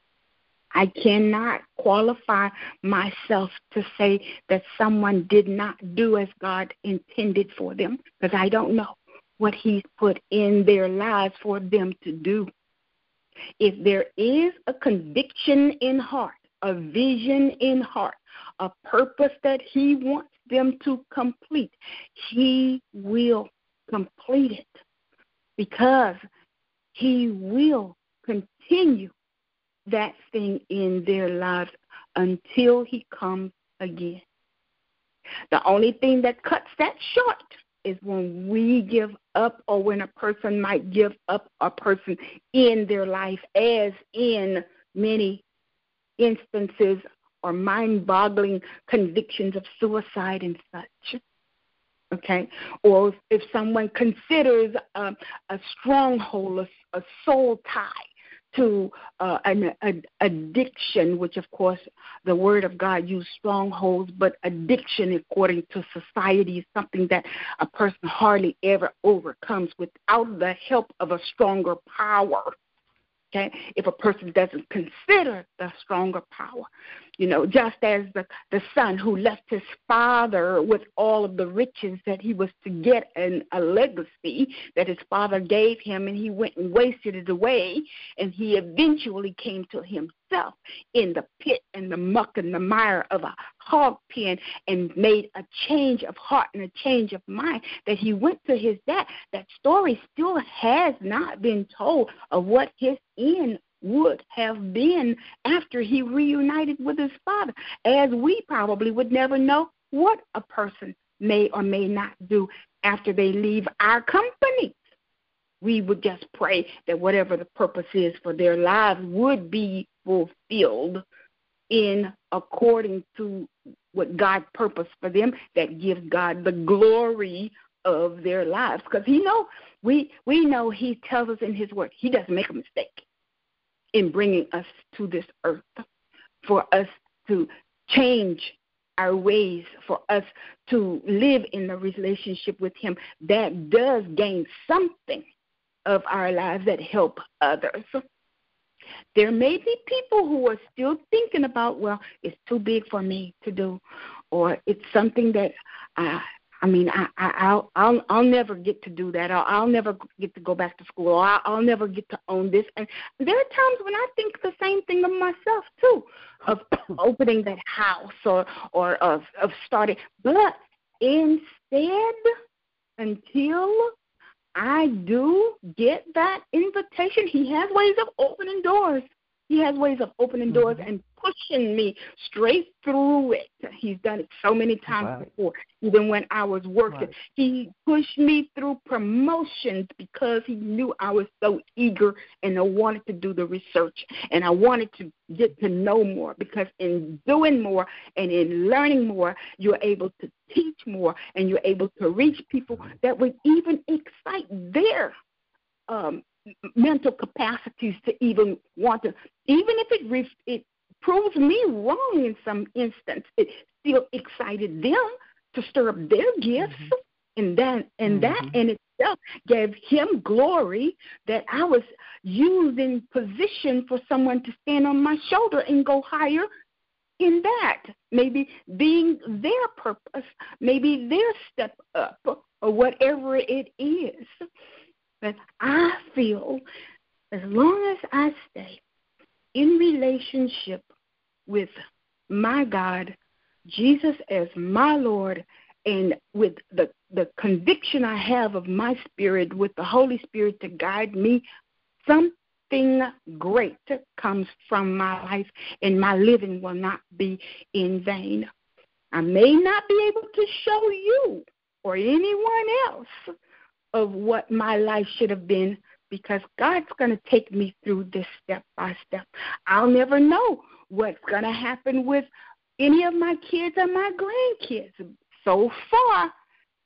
Speaker 2: I cannot qualify myself to say that someone did not do as God intended for them because I don't know what He's put in their lives for them to do. If there is a conviction in heart, a vision in heart, a purpose that He wants them to complete, He will complete it because He will continue that thing in their lives until He comes again. The only thing that cuts that short is when we give up or when a person might give up a person in their life, as in many instances or mind boggling convictions of suicide and such. Okay? Or if someone considers a, a stronghold, a, a soul tie to uh, an addiction, which of course the Word of God uses strongholds, but addiction, according to society, is something that a person hardly ever overcomes without the help of a stronger power. Okay, if a person doesn't consider the stronger power, you know, just as the, the son who left his father with all of the riches that he was to get and a legacy that his father gave him, and he went and wasted it away, and he eventually came to himself in the pit and the muck and the mire of a hog pen and made a change of heart and a change of mind that he went to his dad. That story still has not been told of what his end would have been after he reunited with his father, as we probably would never know what a person may or may not do after they leave our company. We would just pray that whatever the purpose is for their lives would be fulfilled in according to what God purposed for them that gives God the glory of their lives. Because he know we we know he tells us in his word he doesn't make a mistake in bringing us to this earth, for us to change our ways, for us to live in a relationship with Him that does gain something of our lives that help others. There may be people who are still thinking about, well, it's too big for me to do, or it's something that I I mean, I, I I'll I'll I'll never get to do that. I'll, I'll never get to go back to school. Or I'll, I'll never get to own this. And there are times when I think the same thing of myself too, of opening that house or or of of starting. But instead, until I do get that invitation, he has ways of opening doors. He has ways of opening doors mm-hmm. and pushing me straight through it. He's done it so many times wow. before, even when I was working. Right. He pushed me through promotions because he knew I was so eager and I wanted to do the research and I wanted to get to know more because in doing more and in learning more, you're able to teach more and you're able to reach people that would even excite their um, mental capacities to even want to, even if it re- it proves me wrong in some instance, it still excited them to stir up their gifts, mm-hmm. and then and mm-hmm. that in itself gave him glory that I was using position for someone to stand on my shoulder and go higher in that. Maybe being their purpose, maybe their step up, or whatever it is. But I feel as long as I stay in relationship with my God, Jesus as my Lord, and with the, the conviction I have of my spirit, with the Holy Spirit to guide me, something great comes from my life, and my living will not be in vain. I may not be able to show you or anyone else of what my life should have been because God's going to take me through this step by step. I'll never know what's going to happen with any of my kids or my grandkids. So far,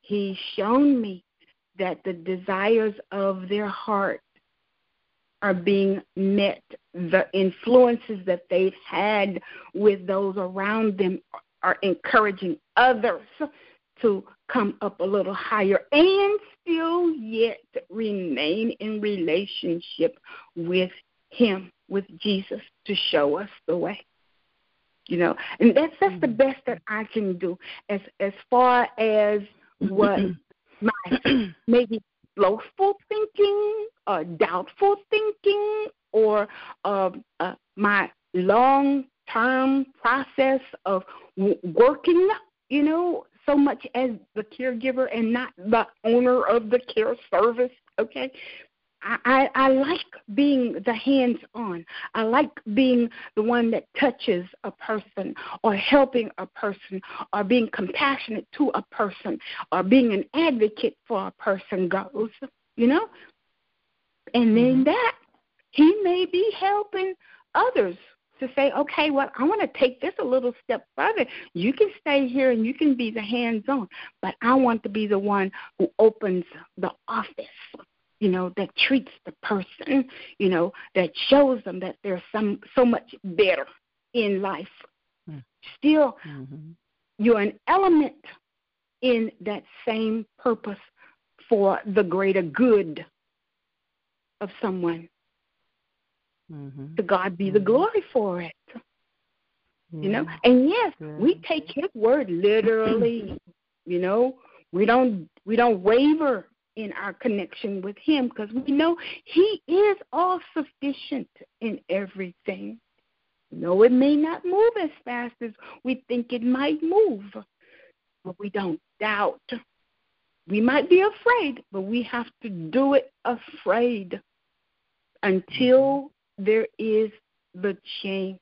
Speaker 2: He's shown me that the desires of their heart are being met. The influences that they've had with those around them are encouraging others to come up a little higher and still yet remain in relationship with Him, with Jesus, to show us the way. You know, and that's that's the mm-hmm. best that I can do as as far as what my maybe slothful thinking or doubtful thinking or uh, uh, my long term process of w- working, you know, so much as the caregiver and not the owner of the care service. Okay, I, I, like being the hands on. I like being the one that touches a person or helping a person or being compassionate to a person or being an advocate for a person goes, you know? And then mm-hmm. that, he may be helping others to say, okay, well, I want to take this a little step further. You can stay here and you can be the hands on, but I want to be the one who opens the office, you know, that treats the person, you know, that shows them that there's some so much better in life. Mm-hmm. Still, mm-hmm. you're an element in that same purpose for the greater good of someone. Mm-hmm. To God be the mm-hmm. glory for it. Yeah. You know, and yes, yeah. we take His word literally. you know, we don't we don't waver in our connection with Him because we know He is all sufficient in everything. No, it may not move as fast as we think it might move, but we don't doubt. We might be afraid, but we have to do it afraid until there is the change,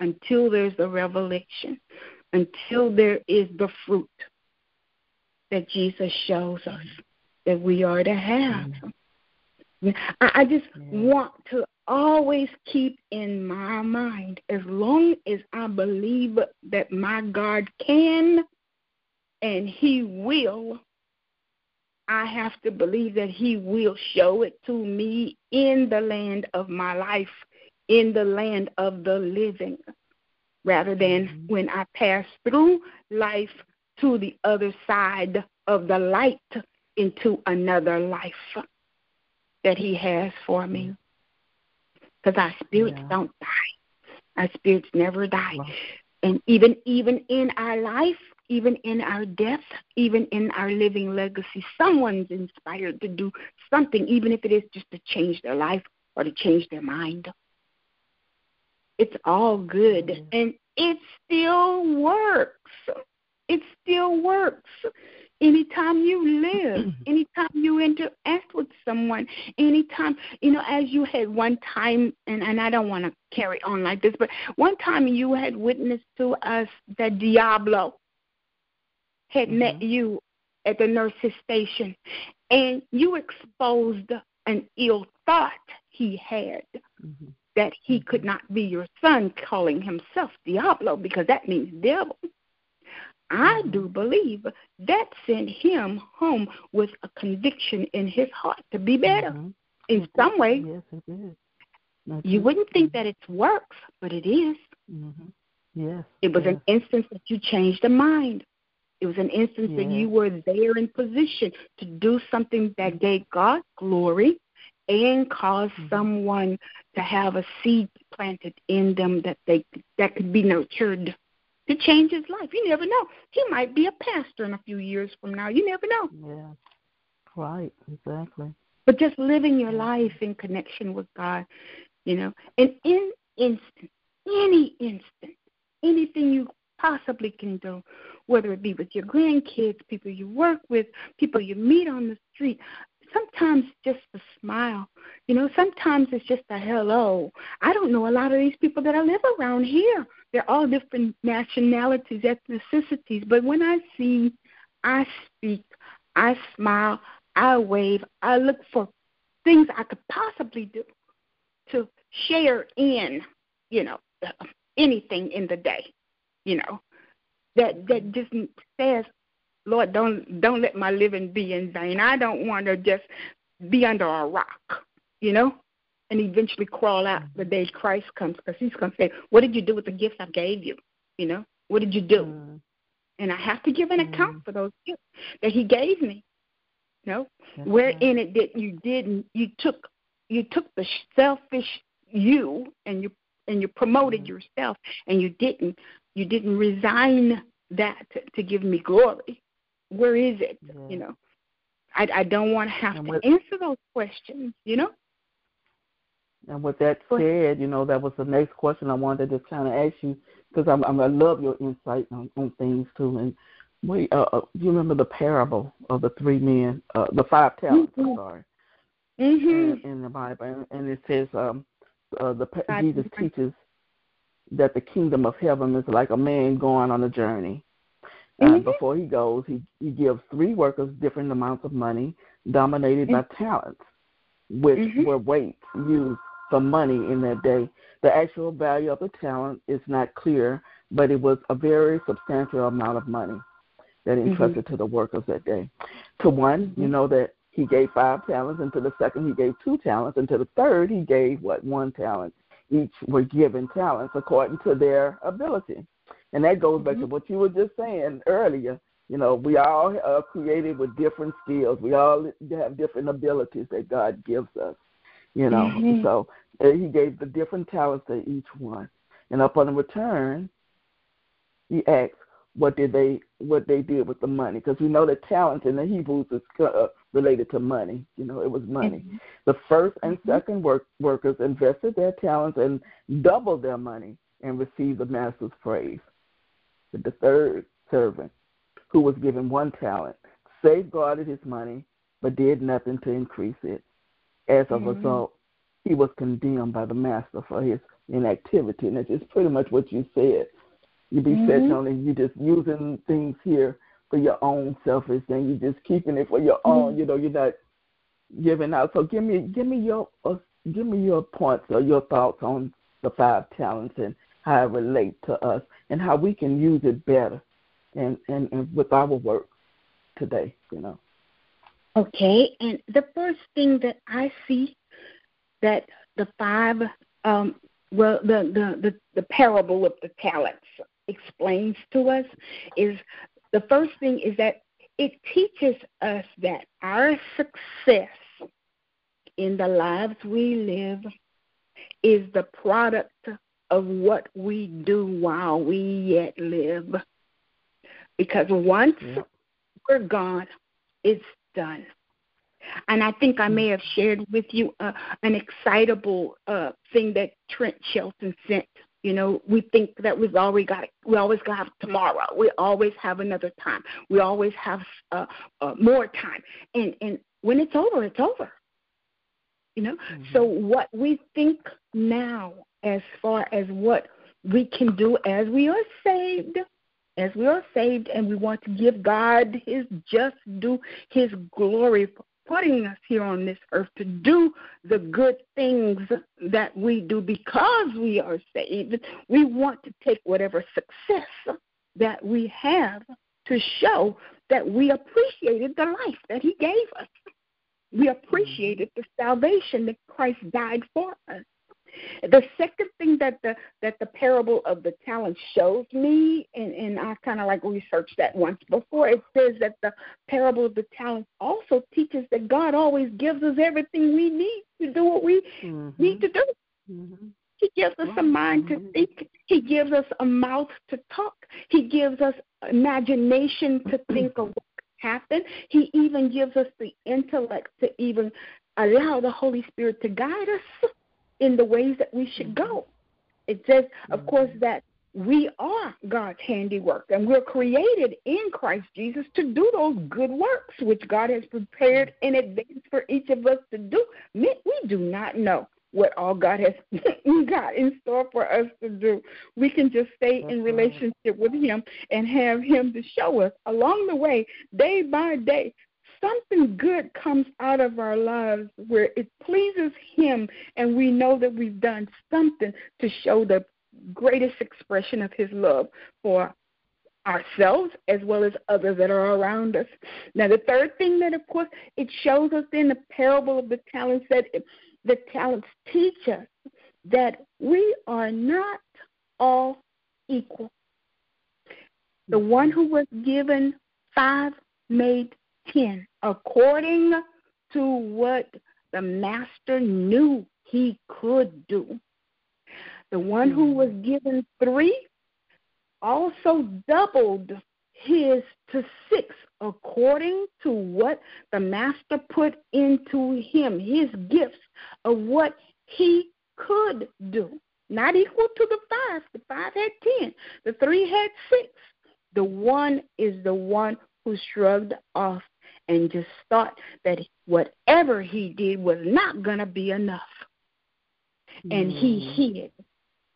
Speaker 2: until there's the revelation, until there is the fruit that Jesus shows us that we are to have. Mm-hmm. I, just want to always keep in my mind as long as I believe that my God can and He will, I have to believe that He will show it to me in the land of my life, in the land of the living, rather than mm-hmm. when I pass through life to the other side of the light into another life that He has for me. Because our spirits yeah. don't die. Our spirits never die. And even even in our life, even in our death, even in our living legacy, someone's inspired to do something, even if it is just to change their life or to change their mind. It's all good. Mm-hmm. And it still works. It still works. Anytime you live, anytime you interact with someone, anytime, you know, as you had one time, and, and I don't want to carry on like this, but one time you had witnessed to us that Diablo had mm-hmm. met you at the nurse's station, and you exposed an ill thought he had. Mm-hmm. That he could not be your son, calling himself Diablo, because that means devil. I mm-hmm. do believe that sent him home with a conviction in his heart to be better mm-hmm. in some way.
Speaker 1: Yes, it is.
Speaker 2: you wouldn't think that it works, but it is.
Speaker 1: Mm-hmm. Yes.
Speaker 2: It was
Speaker 1: yes.
Speaker 2: an instance that you changed a mind. It was an instance that you were there in position to do something that mm-hmm. gave God glory and caused mm-hmm. someone to have a seed planted in them that they that could be nurtured to change his life. You never know. He might be a pastor in a few years from now. You never know.
Speaker 1: Yeah. Right, exactly.
Speaker 2: But just living your life in connection with God, you know, and in instant, any instant, anything you possibly can do, whether it be with your grandkids, people you work with, people you meet on the street, sometimes just a smile. You know, sometimes it's just a hello. I don't know a lot of these people that I live around here. They're all different nationalities, ethnicities. But when I see, I speak, I smile, I wave, I look for things I could possibly do to share in, you know, anything in the day, you know, that that just says Lord, don't don't let my living be in vain. I don't want to just be under a rock, you know, and eventually crawl out the day Christ comes, because He's going to say, "What did you do with the gifts I gave you? You know, what did you do?" Mm. and I have to give an account mm. for those gifts that He gave me. You know, That's where right. in it that you didn't, you took you took the selfish you and you and you promoted mm. yourself, and you didn't you didn't resign that to, give me glory. Where is it? You know, I I don't want to have and to with, answer those questions. You know.
Speaker 1: And with that said, you know, that was the next question I wanted to just kind of ask you because I'm, I'm, I love your insight on, on things too. And we, uh, uh, you remember the parable of the three men, uh, the five talents. Mm-hmm. Sorry,
Speaker 2: mm-hmm.
Speaker 1: in, in the Bible, and it says um, uh, the Jesus teaches that the kingdom of heaven is like a man going on a journey. Mm-hmm. Before he goes, he, he gives three workers different amounts of money, dominated mm-hmm. by talents, which mm-hmm. were weights used for money in that day. The actual value of the talent is not clear, but it was a very substantial amount of money that mm-hmm. entrusted to the workers that day. To one, you mm-hmm. know that he gave five talents, and to the second, he gave two talents, and to the third, he gave what one talent. Each were given talents according to their ability. And that goes back mm-hmm. to what you were just saying earlier. You know, we all are created with different skills. We all have different abilities that God gives us you know. Mm-hmm. So uh, he gave the different talents to each one, and upon the return, he asked what did they what they did with the money because we know that talent in the Hebrews is uh, related to money. You know, it was money. Mm-hmm. The first and mm-hmm. second work, workers invested their talents and doubled their money and received the master's praise. But the third servant, who was given one talent, safeguarded his money but did nothing to increase it. As a mm-hmm. result, he was condemned by the master for his inactivity. And that's just pretty much what you said. You be mm-hmm. sitting on it, you just using things here for your own selfish thing. You're just keeping it for your mm-hmm. own. You know, you're not giving out. So give me, give me your, uh, give me your points or your thoughts on the five talents and how it relates to us and how we can use it better and, and, and with our work today. You know.
Speaker 2: Okay, and the first thing that I see that the five, um, well, the, the, the, the parable of the talents explains to us is the first thing is that it teaches us that our success in the lives we live is the product of what we do while we yet live. Because once yeah. we're gone, it's done. And I think I may have shared with you uh, an excitable uh, thing that Trent Shelton sent. You know, we think that we've always got we always got tomorrow. We always have another time. We always have uh, uh, more time. And and when it's over, it's over. You know. Mm-hmm. So what we think now, as far as what we can do as we are saved, as we are saved and we want to give God his just due, his glory for putting us here on this earth to do the good things that we do because we are saved. We want to take whatever success that we have to show that we appreciated the life that he gave us. We mm-hmm. appreciated the salvation that Christ died for us. The second thing that the that the parable of the talents shows me, and, and I kind of like researched that once before, it says that the parable of the talents also teaches that God always gives us everything we need to do what we mm-hmm. need to do. Mm-hmm. He gives us a mind to think. He gives us a mouth to talk. He gives us imagination to think of what happen. He even gives us the intellect to even allow the Holy Spirit to guide us in the ways that we should mm-hmm. go. It says, of mm-hmm. course, that we are God's handiwork and we're created in Christ Jesus to do those good works which God has prepared mm-hmm. in advance for each of us to do. We do not know what all God has got in store for us to do. We can just stay in relationship with Him and have Him to show us along the way, day by day, something good comes out of our lives where it pleases Him and we know that we've done something to show the greatest expression of His love for ourselves as well as others that are around us. Now, the third thing that, of course, it shows us in the parable of the talents that the talents teach us that we are not all equal. The one who was given five made ten, according to what the master knew he could do. The one who hmm. was given three also doubled his to six according to what the master put into him, his gifts of what he could do. Not equal to the five. The five had ten. The three had six. The one is the one who shrugged off and just thought that whatever he did was not going to be enough. And he mm. hid.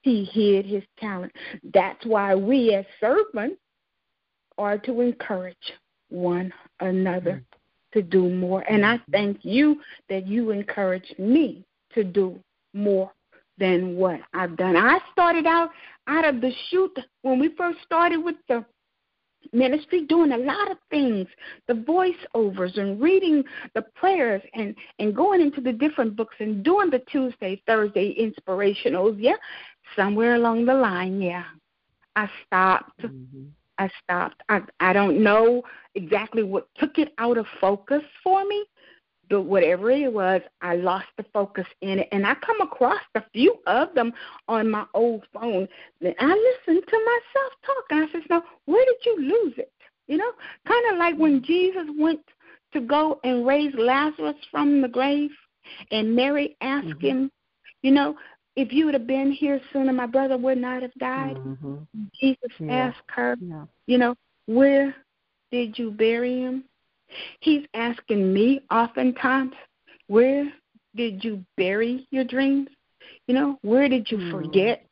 Speaker 2: He hid his talent. That's why we as servants are to encourage one another mm. to do more. And I thank you that you encourage me to do more than what I've done. I started out out of the chute when we first started with the ministry doing a lot of things the voiceovers and reading the prayers and and going into the different books and doing the tuesday thursday inspirationals yeah somewhere along the line yeah. I stopped. Mm-hmm. i stopped. I i don't know exactly what took it out of focus for me but whatever it was, I lost the focus in it. And I come across a few of them on my old phone. And I listened to myself talk. And I said, Now, where did you lose it? You know, kind of like when Jesus went to go and raise Lazarus from the grave, and Mary asked mm-hmm. him, You know, if you would have been here sooner, my brother would not have died. Mm-hmm. Jesus yeah. asked her, yeah. You know, where did you bury him? He's asking me oftentimes, where did you bury your dreams? You know, where did you mm. forget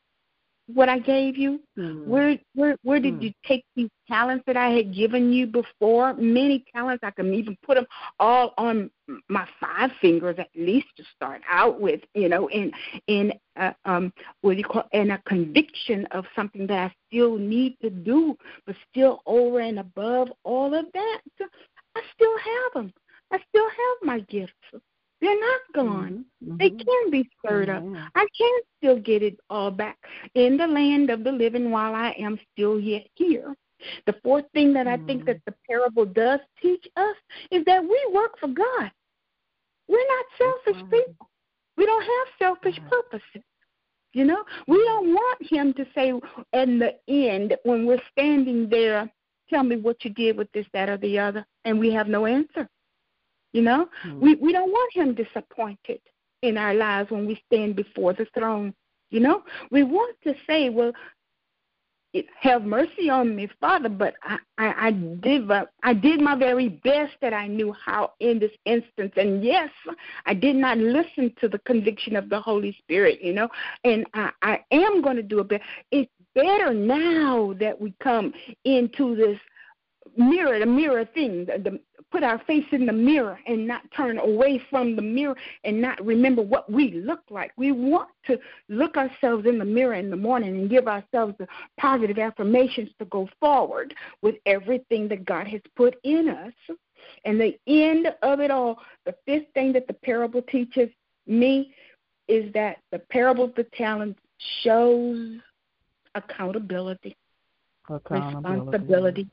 Speaker 2: what I gave you? Mm. Where where where did mm. you take these talents that I had given you before? Many talents I can even put them all on my five fingers at least to start out with, you know, in in uh, um what do you call in a conviction of something that I still need to do, but still over and above all of that, I still have them. I still have my gifts. They're not gone. Mm-hmm. They can be stirred mm-hmm. up. I can still get it all back in the land of the living while I am still yet here. The fourth thing that mm-hmm. I think that the parable does teach us is that we work for God. We're not selfish people. We don't have selfish purposes. You know, we don't want him to say in the end when we're standing there Tell me what you did with this, that, or the other, and we have no answer. You know, mm-hmm. we we don't want him disappointed in our lives when we stand before the throne. You know, we want to say, well, have mercy on me, Father, but I, I, I did I did my very best that I knew how in this instance. And yes, I did not listen to the conviction of the Holy Spirit, you know, and I, I am going to do a better. It's better now that we come into this mirror, the mirror thing, the, the, put our face in the mirror and not turn away from the mirror and not remember what we look like. We want to look ourselves in the mirror in the morning and give ourselves the positive affirmations to go forward with everything that God has put in us. And the end of it all, the fifth thing that the parable teaches me is that the parable of the talents shows accountability, accountability. responsibility.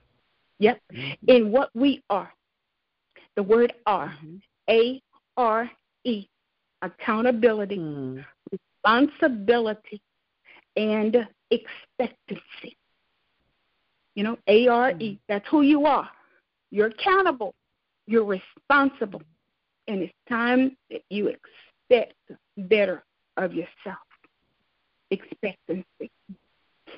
Speaker 2: Yep. Mm-hmm. In what we are. The word are. Mm-hmm. A R E. Accountability, mm. responsibility, and expectancy. You know, A R E. Mm. That's who you are. You're accountable. You're responsible. And it's time that you expect better of yourself. Expectancy.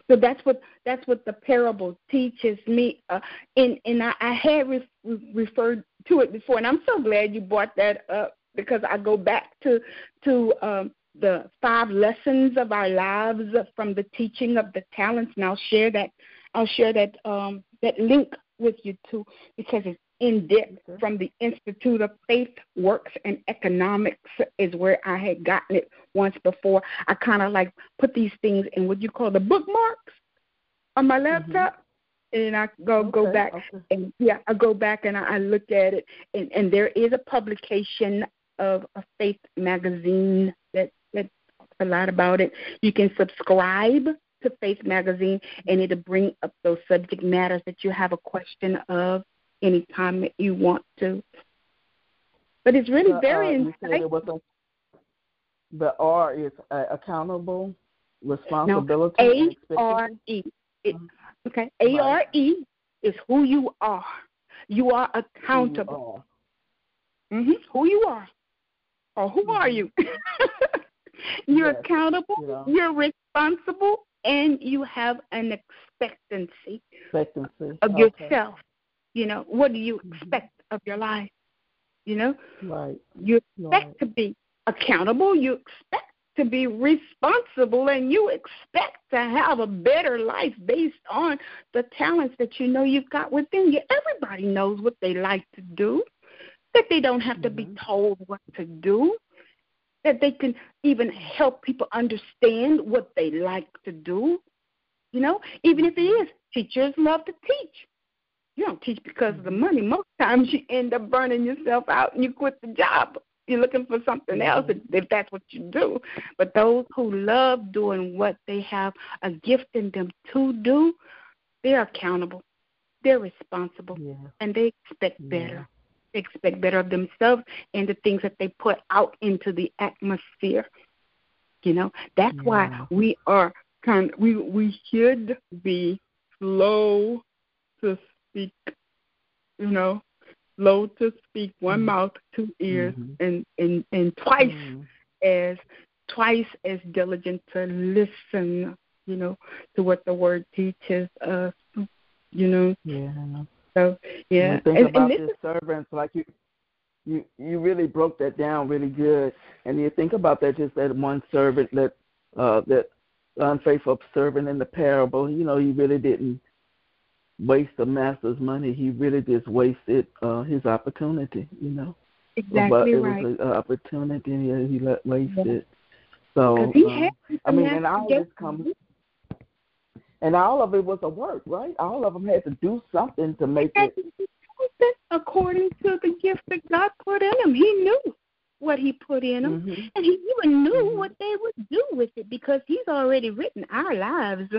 Speaker 2: So that's what that's what the parable teaches me. Uh, and and I, I had re- referred to it before, and I'm so glad you brought that up because I go back to to um, the five lessons of our lives from the teaching of the talents, and I'll share that I'll share that um, that link with you too because it's in depth from the Institute of Faith, Works, and Economics is where I had gotten it once before. I kind of like put these things in what you call the bookmarks on my mm-hmm. laptop. Mm-hmm. And I go okay, go back okay. and yeah, I go back and I, I look at it and, and there is a publication of a faith magazine that that talks a lot about it. You can subscribe to Faith Magazine, and it'll bring up those subject matters that you have a question of anytime that you want to. But it's really uh, very uh, insightful.
Speaker 1: The R is uh, accountable, responsibility.
Speaker 2: No, A R E. Mm-hmm. Okay, A R E is who you are. You are accountable. Who you are. Mm-hmm. Who you are. Or who mm-hmm. are you? You're yes. accountable. Yeah. You're responsible, and you have an expectancy,
Speaker 1: expectancy.
Speaker 2: of okay. yourself. You know, what do you mm-hmm. expect mm-hmm. of your life? You know,
Speaker 1: right.
Speaker 2: You expect
Speaker 1: right.
Speaker 2: to be accountable. You expect to be responsible, and you expect to have a better life based on the talents that you know you've got within you. Everybody knows what they like to do. That they don't have to mm-hmm. be told what to do that they can even help people understand what they like to do. You know, even if it is teachers love to teach. You don't teach because of the mm-hmm. money. Most times you end up burning yourself out and you quit the job. You're looking for something else if that's what you do. But those who love doing what they have a gift in them to do, they're accountable. They're responsible.
Speaker 1: Yeah.
Speaker 2: And they expect better They expect better of themselves and the things that they put out into the atmosphere. You know, that's yeah. why we are kind we we should be slow to speak, you know, slow to speak, one mm-hmm. mouth, two ears, mm-hmm. and, and and twice mm-hmm. as twice as diligent to listen, you know, to what the word teaches us. You know.
Speaker 1: Yeah.
Speaker 2: So yeah,
Speaker 1: think
Speaker 2: and,
Speaker 1: about
Speaker 2: and
Speaker 1: this servants, like you, you you really broke that down really good. And you think about that, just that one servant that uh, that unfaithful servant in the parable. You know, he really didn't waste the master's money. He really just wasted uh, his opportunity. You know,
Speaker 2: exactly
Speaker 1: but it
Speaker 2: right.
Speaker 1: was an opportunity he, he let wasted. Yeah. So
Speaker 2: he um,
Speaker 1: I mean, and all this comes and all of it was a work, right? All of them had to do something to make it.
Speaker 2: According to the gift that God put in him, He knew what He put in them,
Speaker 1: mm-hmm.
Speaker 2: and He even knew mm-hmm. what they would do with it because He's already written our lives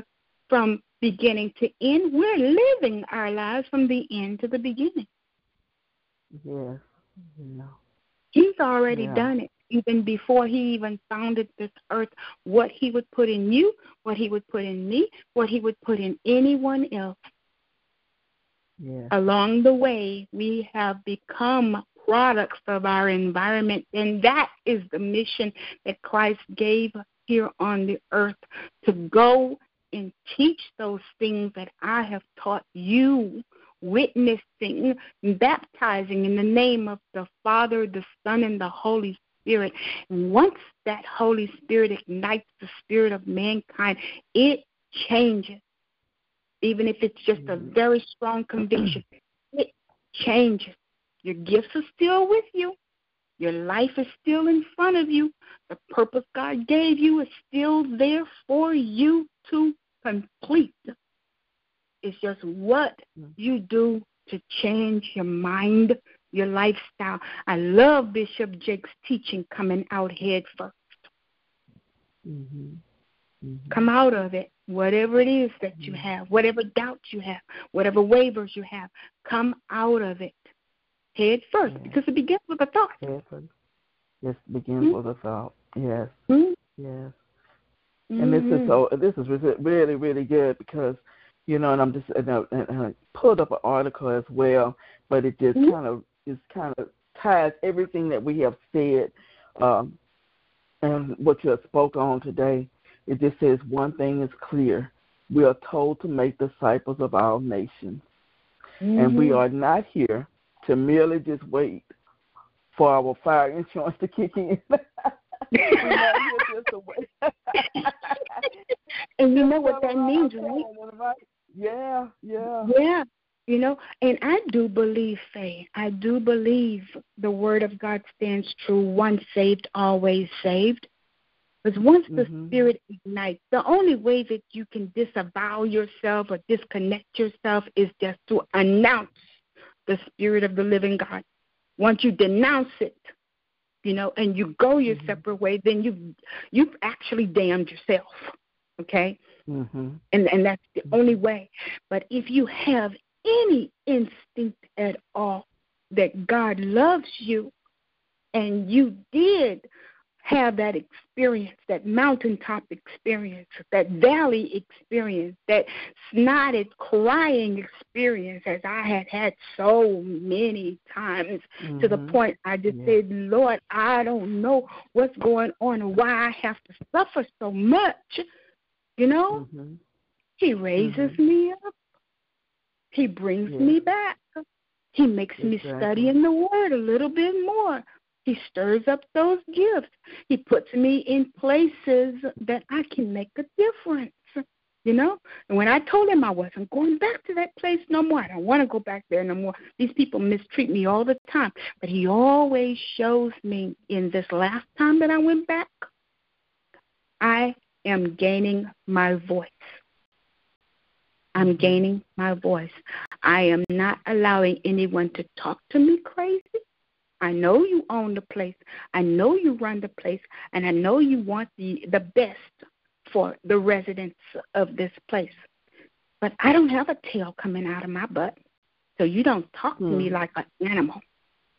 Speaker 2: from beginning to end. We're living our lives from the end to the beginning.
Speaker 1: Yes. Yeah.
Speaker 2: He's already yeah. done it even before he even founded this earth, what he would put in you, what he would put in me, what he would put in anyone else.
Speaker 1: Yeah.
Speaker 2: Along the way, we have become products of our environment, and that is the mission that Christ gave here on the earth to go and teach those things that I have taught you witnessing, baptizing in the name of the Father, the Son, and the Holy Spirit. Once that Holy Spirit ignites the spirit of mankind, it changes. Even if it's just a very strong conviction, it changes. Your gifts are still with you. Your life is still in front of you. The purpose God gave you is still there for you to complete. It's just what mm. you do to change your mind, your lifestyle. I love Bishop Jakes' teaching coming out head 1st
Speaker 1: mm-hmm. mm-hmm.
Speaker 2: Come out of it, whatever it is that you mm-hmm. have, whatever doubts you have, whatever waivers you have, come out of it head first yes. because it begins with a thought.
Speaker 1: Yes, it begins mm-hmm. with a thought. Yes,
Speaker 2: mm-hmm.
Speaker 1: yes. And this is so. This is really, really good because you know, and I'm just and I, and I pulled up an article as well, but it just mm-hmm. kind of just kind of ties everything that we have said um, and what you have spoke on today. It just says one thing is clear: we are told to make disciples of all nations,
Speaker 2: mm-hmm.
Speaker 1: and we are not here to merely just wait for our fire insurance to kick in.
Speaker 2: and you know what that means, right?
Speaker 1: Yeah, yeah.
Speaker 2: Yeah. You know, and I do believe, Faye, I do believe the word of God stands true. Once saved, always saved. Because once the mm-hmm. Spirit ignites, the only way that you can disavow yourself or disconnect yourself is just to announce the Spirit of the living God. Once you denounce it, you know, and you go your mm-hmm. separate way, then you you've actually damned yourself. Okay?
Speaker 1: Mm-hmm.
Speaker 2: And and that's the only way. But if you have any instinct at all that God loves you and you did have that experience, that mountaintop experience, that valley experience, that snotted crying experience, as I had had so many times mm-hmm. to the mm-hmm. point I just yeah. said, Lord, I don't know what's going on and why I have to suffer so much. You know, mm-hmm. He raises mm-hmm. me up, He brings yeah. me back. He makes exactly. me study in the Word a little bit more. He stirs up those gifts. He puts me in places that I can make a difference. You know? And when I told him I wasn't going back to that place no more, I don't want to go back there no more. These people mistreat me all the time. But he always shows me in this last time that I went back, I am gaining my voice. I'm gaining my voice. I am not allowing anyone to talk to me crazy. I know you own the place. I know you run the place, and I know you want the the best for the residents of this place. But I don't have a tail coming out of my butt, so you don't talk to me hmm. like an animal.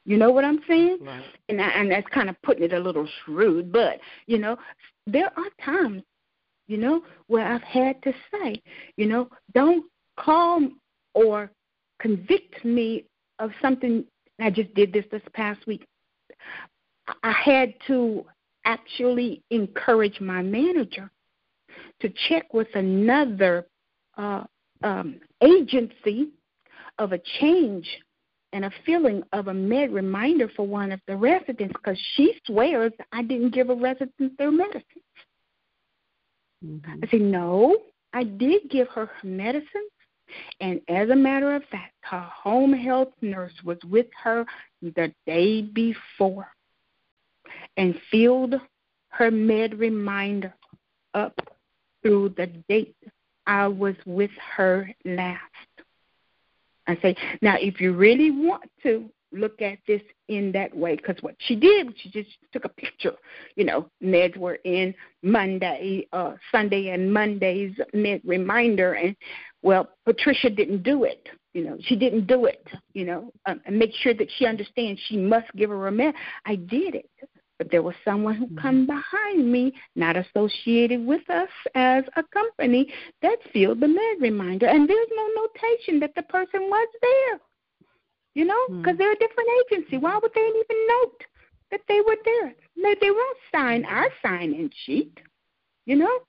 Speaker 2: You know what I'm saying?
Speaker 1: Right.
Speaker 2: And I, and that's kind of putting it a little shrewd, but you know, there are times, you know, where I've had to say, you know, don't call or convict me of something I just did this this past week. I had to actually encourage my manager to check with another uh, um, agency of a change and a feeling of a med reminder for one of the residents because she swears I didn't give a resident their medicines. Mm-hmm. I said, no, I did give her her medicines, and as a matter of fact, her home health nurse was with her the day before and filled her med reminder up through the date I was with her last. I say, now if you really want to, look at this in that way because what she did, she just took a picture. You know, meds were in Monday, uh, Sunday, and Monday's med reminder, and well, Patricia didn't do it. You know, she didn't do it. You know, um, and make sure that she understands she must give her a med. I did it. But there was someone who come mm-hmm. behind me, not associated with us as a company, that filled the med reminder. And there's no notation that the person was there you know, because mm. they're a different agency. Why would they even note that they were there? They, they won't sign our sign-in sheet, you know.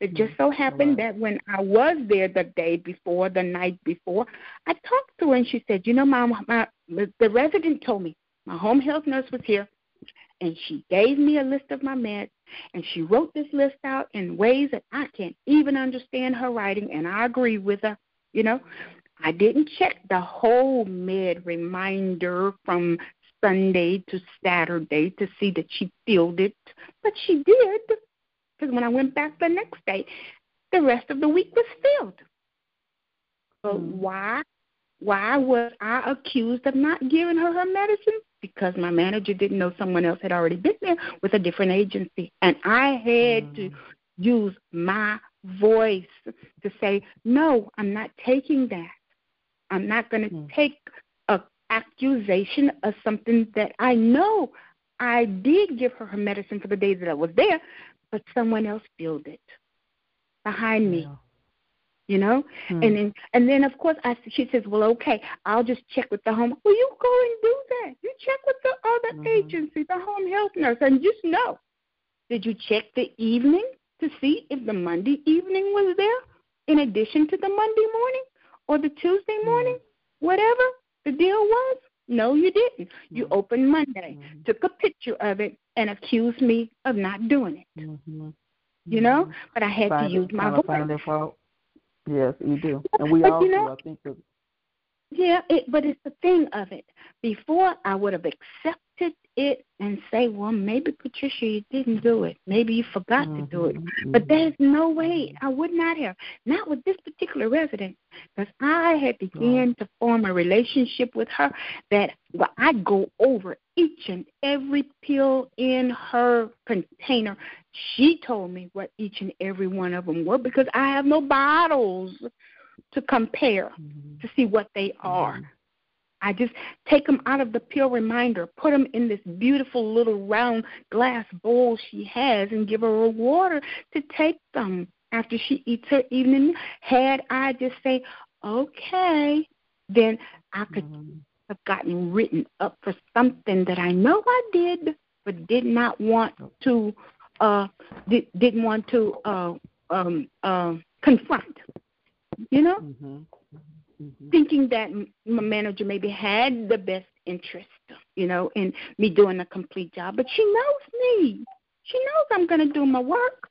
Speaker 2: It just so happened that when I was there the day before, the night before, I talked to her and she said, "You know, Mom, my, the resident told me my home health nurse was here, and she gave me a list of my meds, and she wrote this list out in ways that I can't even understand her writing, and I agree with her. You know, I didn't check the whole med reminder from Sunday to Saturday to see that she filled it, but she did. Because when I went back the next day, the rest of the week was filled. But mm. why? Why was I accused of not giving her her medicine? Because my manager didn't know someone else had already been there with a different agency, and I had mm. to use my voice to say, "No, I'm not taking that." I'm not going to mm. take a accusation of something that I know I did give her her medicine for the days that I was there, but someone else filled it behind me. You know, mm. and then and then of course I she says, well, okay, I'll just check with the home. Well, you go and do that. You check with the other mm-hmm. agency, the home health nurse, and just know. Did you check the evening to see if the Monday evening was there in addition to the Monday morning? Or the Tuesday mm-hmm. morning, mm-hmm. whatever the deal was? No, you didn't. Mm-hmm. You opened Monday, mm-hmm. took a picture of it, and accused me of not doing it.
Speaker 1: Mm-hmm.
Speaker 2: You know, but I had
Speaker 1: find
Speaker 2: to use my voice.
Speaker 1: Find their fault. Yes, you do, and we
Speaker 2: but
Speaker 1: also,
Speaker 2: you know,
Speaker 1: I think,
Speaker 2: yeah, it, but it's the thing of it. Before I would have accepted it and say, well, maybe Patricia, you didn't do it. Maybe you forgot mm-hmm. to do it. Mm-hmm. But there's no way I would not have. Not with this particular resident, because I had began to form a relationship with her that well, I go over each and every pill in her container. She told me what each and every one of them were because I have no bottles to compare mm-hmm. to see what they are. Mm-hmm. I just take them out of the pill reminder, put them in this beautiful little round glass bowl she has, and give her a water to take them after she eats her evening. Had I just say, okay, then I could mm-hmm. have gotten written up for something that I know I did, but did not want to, uh, did, didn't want to uh, um, uh, confront. You know. Mm-hmm mm-hmm. thinking that my manager maybe had the best interest, you know, in me doing a complete job. But she knows me. She knows I'm going to do my work.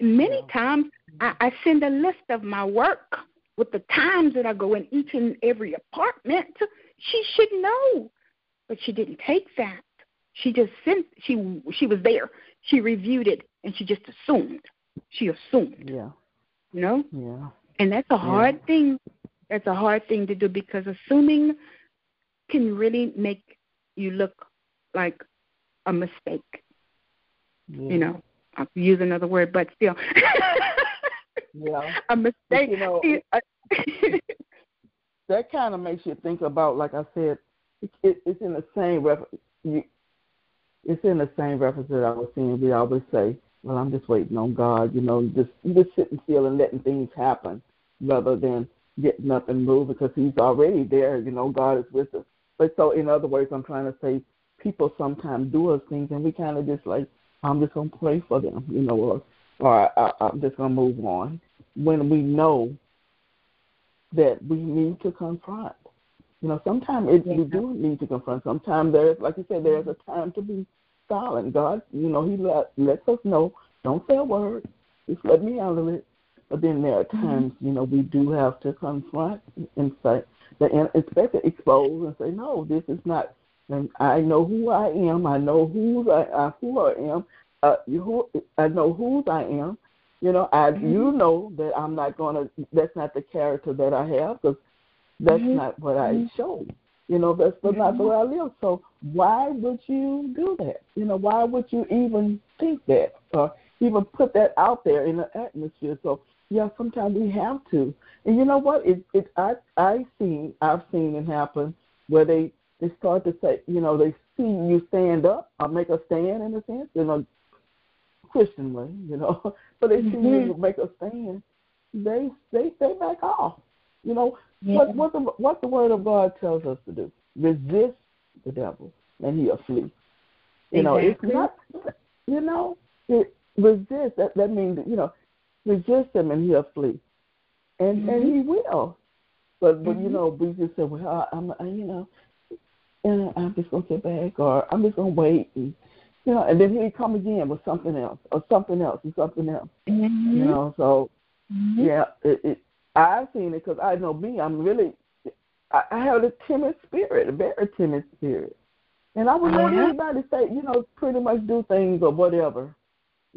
Speaker 2: Many times I, I send a list of my work with the times that I go in each and every apartment. She should know, but she didn't take that. She just sent. She she was there. She reviewed it and she just assumed. She assumed.
Speaker 1: Yeah.
Speaker 2: You know.
Speaker 1: Yeah.
Speaker 2: And that's a hard yeah. thing that's a hard thing to do because assuming can really make you look like a mistake. Yeah. You know, I'll use another word, but still.
Speaker 1: yeah.
Speaker 2: A mistake.
Speaker 1: you know, that kind of makes you think about, like I said, it, it, it's in the same reference. It's in the same reference that I was saying. We always say, "Well, I'm just waiting on God." You know, just just sitting still and letting things happen, rather than getting up and move because he's already there. You know, God is with us. But so, in other words, I'm trying to say people sometimes do us things and we kind of just like, I'm just going to pray for them, you know, or, or I, I'm just going to move on when we know that we need to confront. You know, sometimes it, yeah. we do need to confront. Sometimes there's, like you said, there's a time to be silent. God, you know, He let, lets us know, don't say a word. Just let me handle it. But then there are mm-hmm. times, you know, we do have to confront and say, the inspector expose and say, no, this is not. And I know who I am. I know who I, uh, who I am. Uh, who I know whose I am. You know, I mm-hmm. you know that I'm not gonna. That's not the character that I have because that's mm-hmm. not what I mm-hmm. show. You know, that's mm-hmm. not the way I live. So why would you do that? You know, why would you even think that or even put that out there in the atmosphere? So yeah, sometimes we have to. And you know what? It it I I seen I've seen it happen where they they start to say, you know, they see you stand up or make a stand in a sense, in a Christian way, you know. but they see mm-hmm. you make a stand, they they they back off. You know yeah. what what the what the word of God tells us to do: resist the devil, and he'll flee. You exactly. know, it's not. You know, it, resist. That that means you know resist him and he'll flee. And mm-hmm. and he will. But but mm-hmm. you know, we just say, Well, I, I'm I, you know, and I'm just gonna sit back or I'm just gonna wait and you know, and then he'd come again with something else or something else and something else. Mm-hmm. You know, so mm-hmm. yeah, it, it I've seen it because I know me. I'm really I, I have a timid spirit, a very timid spirit, and I would let uh-huh. anybody say, you know, pretty much do things or whatever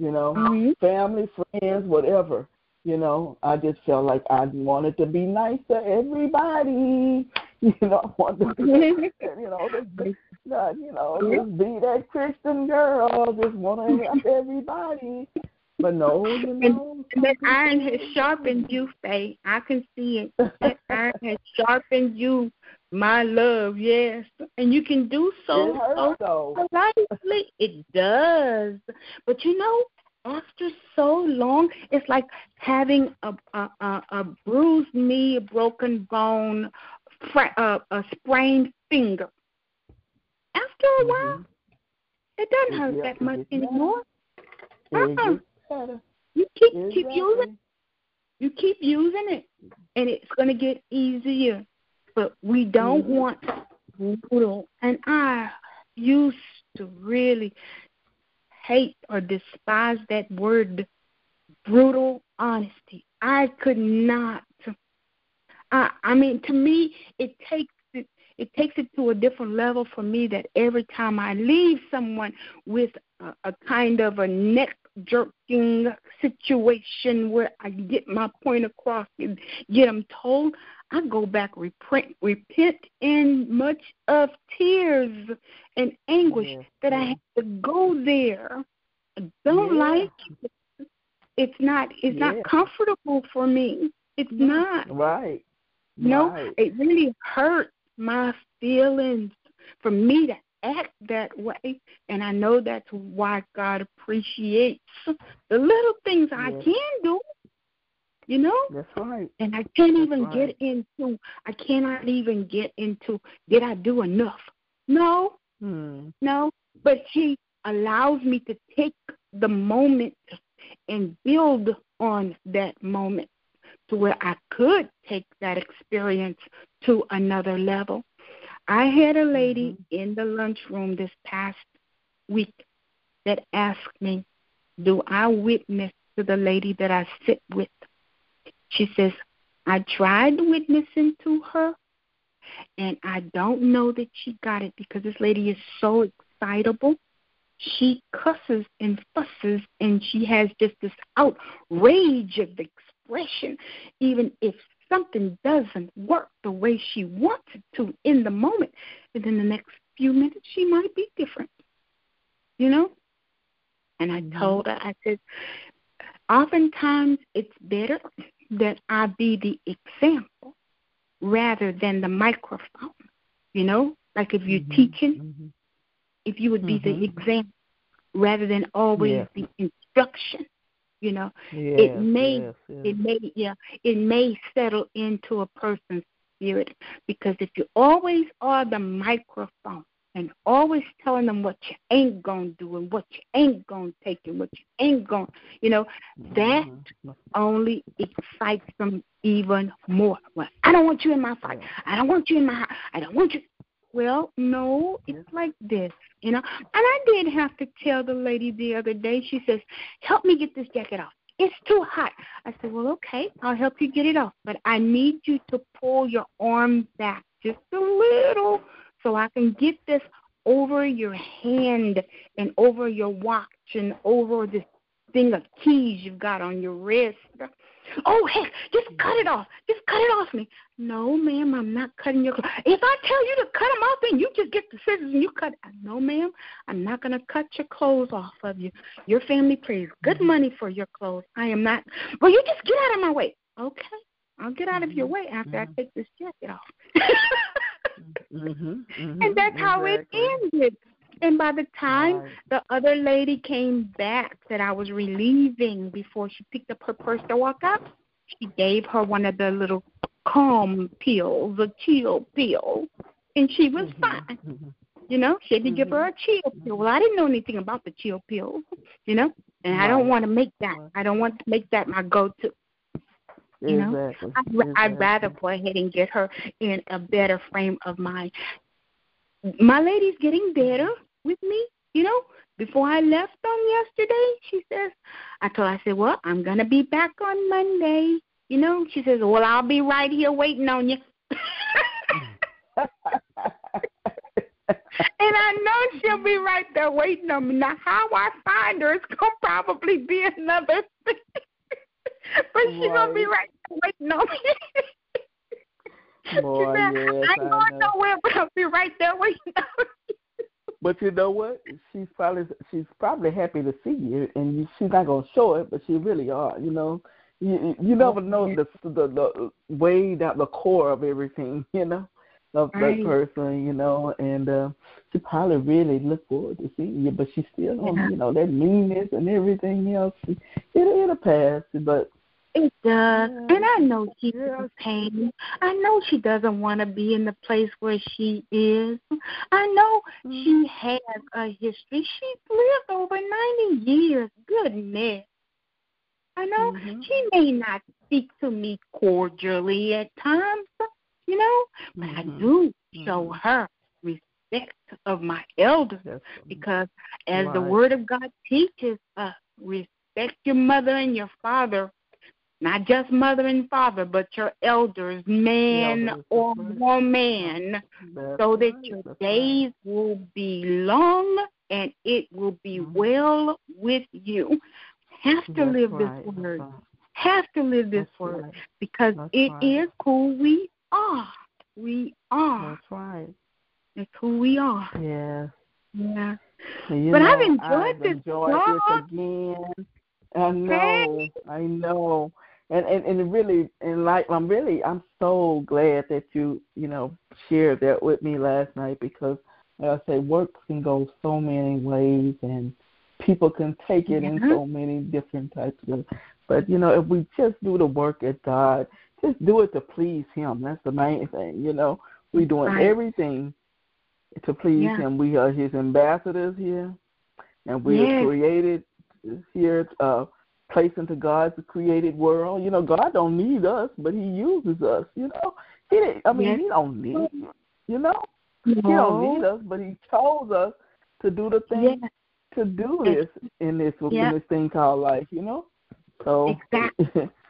Speaker 1: you know, mm-hmm. family, friends, whatever. You know, I just felt like I wanted to be nice to everybody. You know, I wanted to, be, mm-hmm. you know, just be, you know, mm-hmm. just be that Christian girl. Just want to mm-hmm. help everybody. But no, you know.
Speaker 2: And that iron has sharpened you, Faye. I can see it. That iron has sharpened you, my love, yes. And you can do so,
Speaker 1: so
Speaker 2: lightly. It does. But you know, after so long, it's like having a a, a, a bruised knee, a broken bone, fra- uh, a sprained finger. After a while, mm-hmm. it doesn't hurt yeah, that much anymore. Uh-uh. You keep exactly. keep using you keep using it, and it's going to get easier. But we don't mm-hmm. want brutal. And I used to really hate or despise that word brutal honesty. I could not. I, I mean, to me, it takes it, it takes it to a different level for me that every time I leave someone with a, a kind of a neck jerking situation where I get my point across and get them told, I go back repent, repent in much of tears and anguish yes, that. I have to go there. I don't yeah. like it. It's not. It's yeah. not comfortable for me. It's not.
Speaker 1: Right.
Speaker 2: No,
Speaker 1: right.
Speaker 2: it really hurts my feelings for me to act that way. And I know that's why God appreciates the little things yes. I can do. You know?
Speaker 1: That's right.
Speaker 2: And I can't even
Speaker 1: right.
Speaker 2: get into I cannot even get into did I do enough? No.
Speaker 1: Hmm.
Speaker 2: No. But he allows me to take the moment and build on that moment to where I could take that experience to another level. I had a lady mm-hmm. in the lunchroom this past week that asked me, Do I witness to the lady that I sit with? She says, I tried witnessing to her, and I don't know that she got it because this lady is so excitable. She cusses and fusses, and she has just this outrage of expression, even if something doesn't work the way she wants it to in the moment, and in the next few minutes she might be different. You know? And I mm-hmm. told her, I said, oftentimes it's better that I be the example rather than the microphone. You know? Like if you're mm-hmm. teaching, mm-hmm. if you would be the mm-hmm. example rather than always yeah. the instruction. You know,
Speaker 1: yes,
Speaker 2: it may
Speaker 1: yes, yes.
Speaker 2: it may yeah it may settle into a person's spirit because if you always are the microphone and always telling them what you ain't gonna do and what you ain't gonna take and what you ain't gonna you know that mm-hmm. only excites them even more. Well, I don't want you in my fight. I don't want you in my house. I don't want you. Well, no, it's like this, you know. And I did have to tell the lady the other day. She says, "Help me get this jacket off. It's too hot." I said, "Well, okay, I'll help you get it off, but I need you to pull your arm back just a little so I can get this over your hand and over your watch and over this thing of keys you've got on your wrist." Oh, heck, just cut it off. Just cut it off me. No, ma'am, I'm not cutting your clothes. If I tell you to cut them off, then you just get the scissors and you cut. No, ma'am, I'm not going to cut your clothes off of you. Your family pays good money for your clothes. I am not. Well, you just get out of my way. Okay, I'll get out of your mm-hmm. way after. I take this jacket off.
Speaker 1: mm-hmm. Mm-hmm.
Speaker 2: And that's
Speaker 1: exactly.
Speaker 2: how it ended. And by the time right. the other lady came back that I was relieving before she picked up her purse to walk out, she gave her one of the little calm pills, a chill pill, and she was
Speaker 1: mm-hmm.
Speaker 2: fine. Mm-hmm. You know, she had to mm-hmm. give her a chill pill. Well, I didn't know anything about the chill pill, you know, and right. I don't want to make that. I don't want to make that my go-to. You know,
Speaker 1: exactly.
Speaker 2: I'd,
Speaker 1: exactly.
Speaker 2: I'd rather go ahead and get her in a better frame of mind. My lady's getting better with me, you know. Before I left on yesterday, she says, I told her, I said, Well, I'm going to be back on Monday. You know, she says, Well, I'll be right here waiting on you. and I know she'll be right there waiting on me. Now, how I find her is going to probably be another thing. but she's going to be right there waiting on
Speaker 1: me. Boy,
Speaker 2: said,
Speaker 1: yes,
Speaker 2: I ain't going nowhere, but I'll be right there waiting on you.
Speaker 1: But you know what? She's probably she's probably happy to see you, and you, she's not gonna show it, but she really are. You know, you you never know the the, the way down the core of everything. You know, of
Speaker 2: right.
Speaker 1: that person. You know, and uh, she probably really look forward to seeing you, but she's still on.
Speaker 2: Yeah.
Speaker 1: You know that meanness and everything else. It it'll pass, but
Speaker 2: it does. And I know she's in pain. I know she doesn't want to be in the place where she is. I know mm-hmm. she has a history. She's lived over 90 years. Goodness. I know
Speaker 1: mm-hmm.
Speaker 2: she may not speak to me cordially at times, you know, but
Speaker 1: mm-hmm.
Speaker 2: I do show mm-hmm. her respect of my elders because as
Speaker 1: right.
Speaker 2: the Word of God teaches us, respect your mother and your father not just mother and father, but your elders, man elders, or woman, that's so that your days right. will be long and it will be mm-hmm. well with you. Have to that's live right, this word. Have to live this that's word because it is who we are. We are.
Speaker 1: That's right.
Speaker 2: It's who we are.
Speaker 1: Yeah.
Speaker 2: Yeah.
Speaker 1: You
Speaker 2: but
Speaker 1: know,
Speaker 2: I've enjoyed
Speaker 1: I've
Speaker 2: this.
Speaker 1: Enjoyed this again. I know. I know and and and really and like I'm really I'm so glad that you you know shared that with me last night because like I say work can go so many ways and people can take it in so many different types of but you know if we just do the work at God just do it to please him that's the main thing you know we're doing
Speaker 2: right.
Speaker 1: everything to please
Speaker 2: yeah.
Speaker 1: him we are his ambassadors here and we
Speaker 2: yes.
Speaker 1: are created here uh place into God's created world. You know, God don't need us, but He uses us. You know, He didn't, I mean, yes. He don't need. You know, no. He don't need us, but He chose us to do the thing yes. to do this in this in this thing called life. You know, so
Speaker 2: exactly.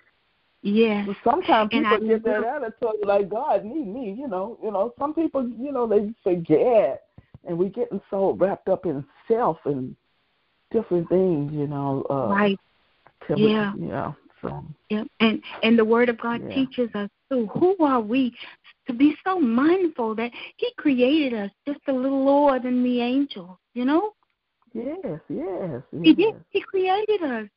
Speaker 2: Yeah.
Speaker 1: Sometimes people get that attitude like God need me, you know. You know, some people, you know, they forget and we're getting so wrapped up in self and different things, you know. Uh
Speaker 2: right
Speaker 1: yeah. Yeah. So.
Speaker 2: Yeah. And and the Word of God yeah. teaches us too. Who are we to be so mindful that He created us just a little lower than the angels? You know.
Speaker 1: Yes. Yes. yes.
Speaker 2: He did. He created us.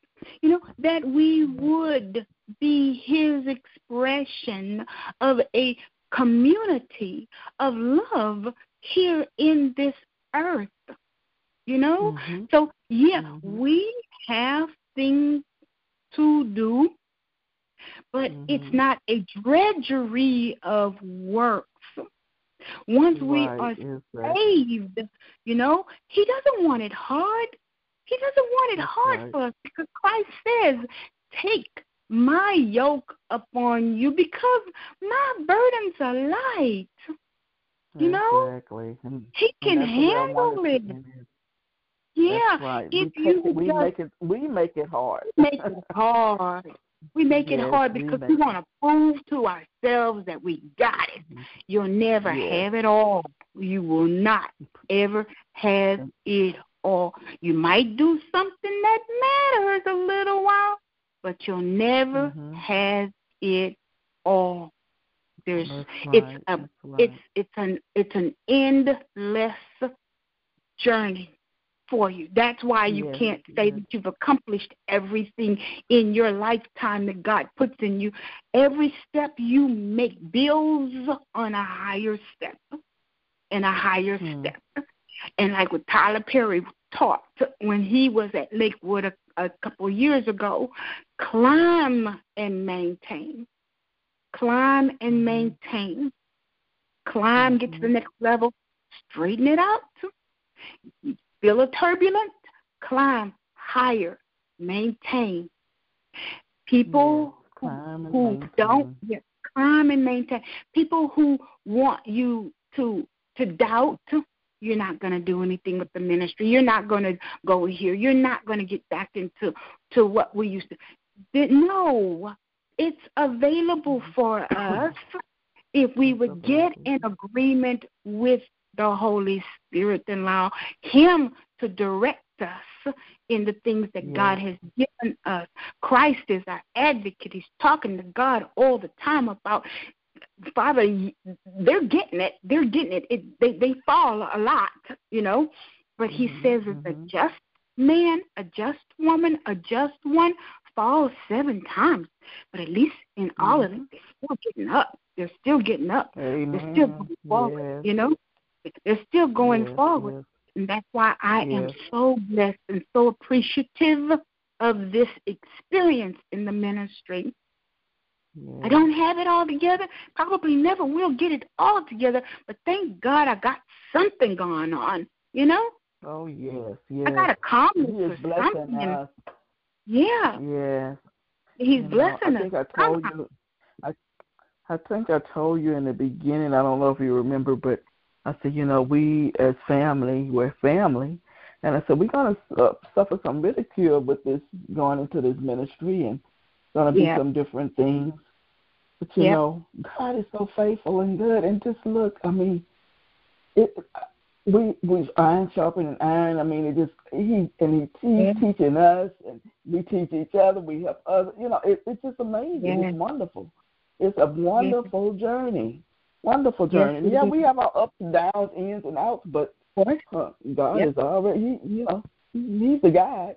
Speaker 2: You know that we would be His expression of a community of love here in this earth. You know?
Speaker 1: Mm-hmm.
Speaker 2: So, yeah, mm-hmm. we have things to do, but
Speaker 1: mm-hmm.
Speaker 2: it's not a drudgery of works. Once
Speaker 1: right,
Speaker 2: we are saved, you know, He doesn't want it hard. He doesn't want it
Speaker 1: That's
Speaker 2: hard
Speaker 1: right.
Speaker 2: for us because Christ says, Take my yoke upon you because my burdens are light. You know,
Speaker 1: exactly.
Speaker 2: He can handle it. Yeah.
Speaker 1: Right.
Speaker 2: If
Speaker 1: we
Speaker 2: you
Speaker 1: it, we
Speaker 2: just
Speaker 1: make it we make it hard.
Speaker 2: make it hard. We make
Speaker 1: yes,
Speaker 2: it hard because
Speaker 1: we,
Speaker 2: we want to prove to ourselves that we got it.
Speaker 1: Mm-hmm.
Speaker 2: You'll never
Speaker 1: yes.
Speaker 2: have it all. You will not ever have it all. You might do something that matters a little while, but you'll never
Speaker 1: mm-hmm.
Speaker 2: have it all. There's
Speaker 1: That's
Speaker 2: it's a
Speaker 1: right.
Speaker 2: it's it's an it's an endless journey for you. That's why you
Speaker 1: yes,
Speaker 2: can't say
Speaker 1: yes.
Speaker 2: that you've accomplished everything in your lifetime that God puts in you. Every step you make builds on a higher step and a higher
Speaker 1: hmm.
Speaker 2: step. And like what Tyler Perry taught when he was at Lakewood a, a couple years ago, climb and maintain. Climb and
Speaker 1: mm-hmm.
Speaker 2: maintain. Climb, get to the
Speaker 1: Mhm.
Speaker 2: next level, straighten it out feel a turbulence, climb higher, maintain. People
Speaker 1: yeah,
Speaker 2: who, who
Speaker 1: maintain.
Speaker 2: don't yeah, climb and maintain. People who want you to to doubt you're not going to do anything with the ministry. You're not going to go here. You're not going to get back into to what we used to. No, it's available for us if we would get in agreement with the Holy Spirit and allow Him to direct us in the things that
Speaker 1: yeah.
Speaker 2: God has given us. Christ is our advocate. He's talking to God all the time about Father, they're getting it. They're getting it. it they they fall a lot, you know. But he
Speaker 1: mm-hmm,
Speaker 2: says it's
Speaker 1: mm-hmm.
Speaker 2: a just man, a just woman, a just one falls seven times. But at least in all
Speaker 1: mm-hmm.
Speaker 2: of it, they're still getting up. They're still getting up.
Speaker 1: Amen.
Speaker 2: They're still going forward,
Speaker 1: yes.
Speaker 2: you know. They're still going
Speaker 1: yes,
Speaker 2: forward.
Speaker 1: Yes.
Speaker 2: And that's why I
Speaker 1: yes.
Speaker 2: am so blessed and so appreciative of this experience in the ministry. I don't have it all together. Probably never will get it all together. But thank God I got something going on. You know.
Speaker 1: Oh yes, yes.
Speaker 2: I got a
Speaker 1: is
Speaker 2: for
Speaker 1: blessing
Speaker 2: something.
Speaker 1: us.
Speaker 2: Yeah.
Speaker 1: Yes.
Speaker 2: He's
Speaker 1: You know, I think
Speaker 2: us.
Speaker 1: I told you. I I think I told you in the beginning. I don't know if you remember, but I said, you know, we as family, we're family, and I said we're gonna uh, suffer some ridicule with this going into this ministry, and gonna be some different things. But you know, God is so faithful and good. And just look, I mean, it. We we iron sharpening iron. I mean, it just he and he he's yeah. teaching us, and we teach each other. We help others. You know, it, it's just amazing. Yeah. It's wonderful. It's a wonderful yeah. journey. Wonderful journey. yeah, we have our ups and downs, ins and outs, but uh, God is already. He, you know, he's the guide.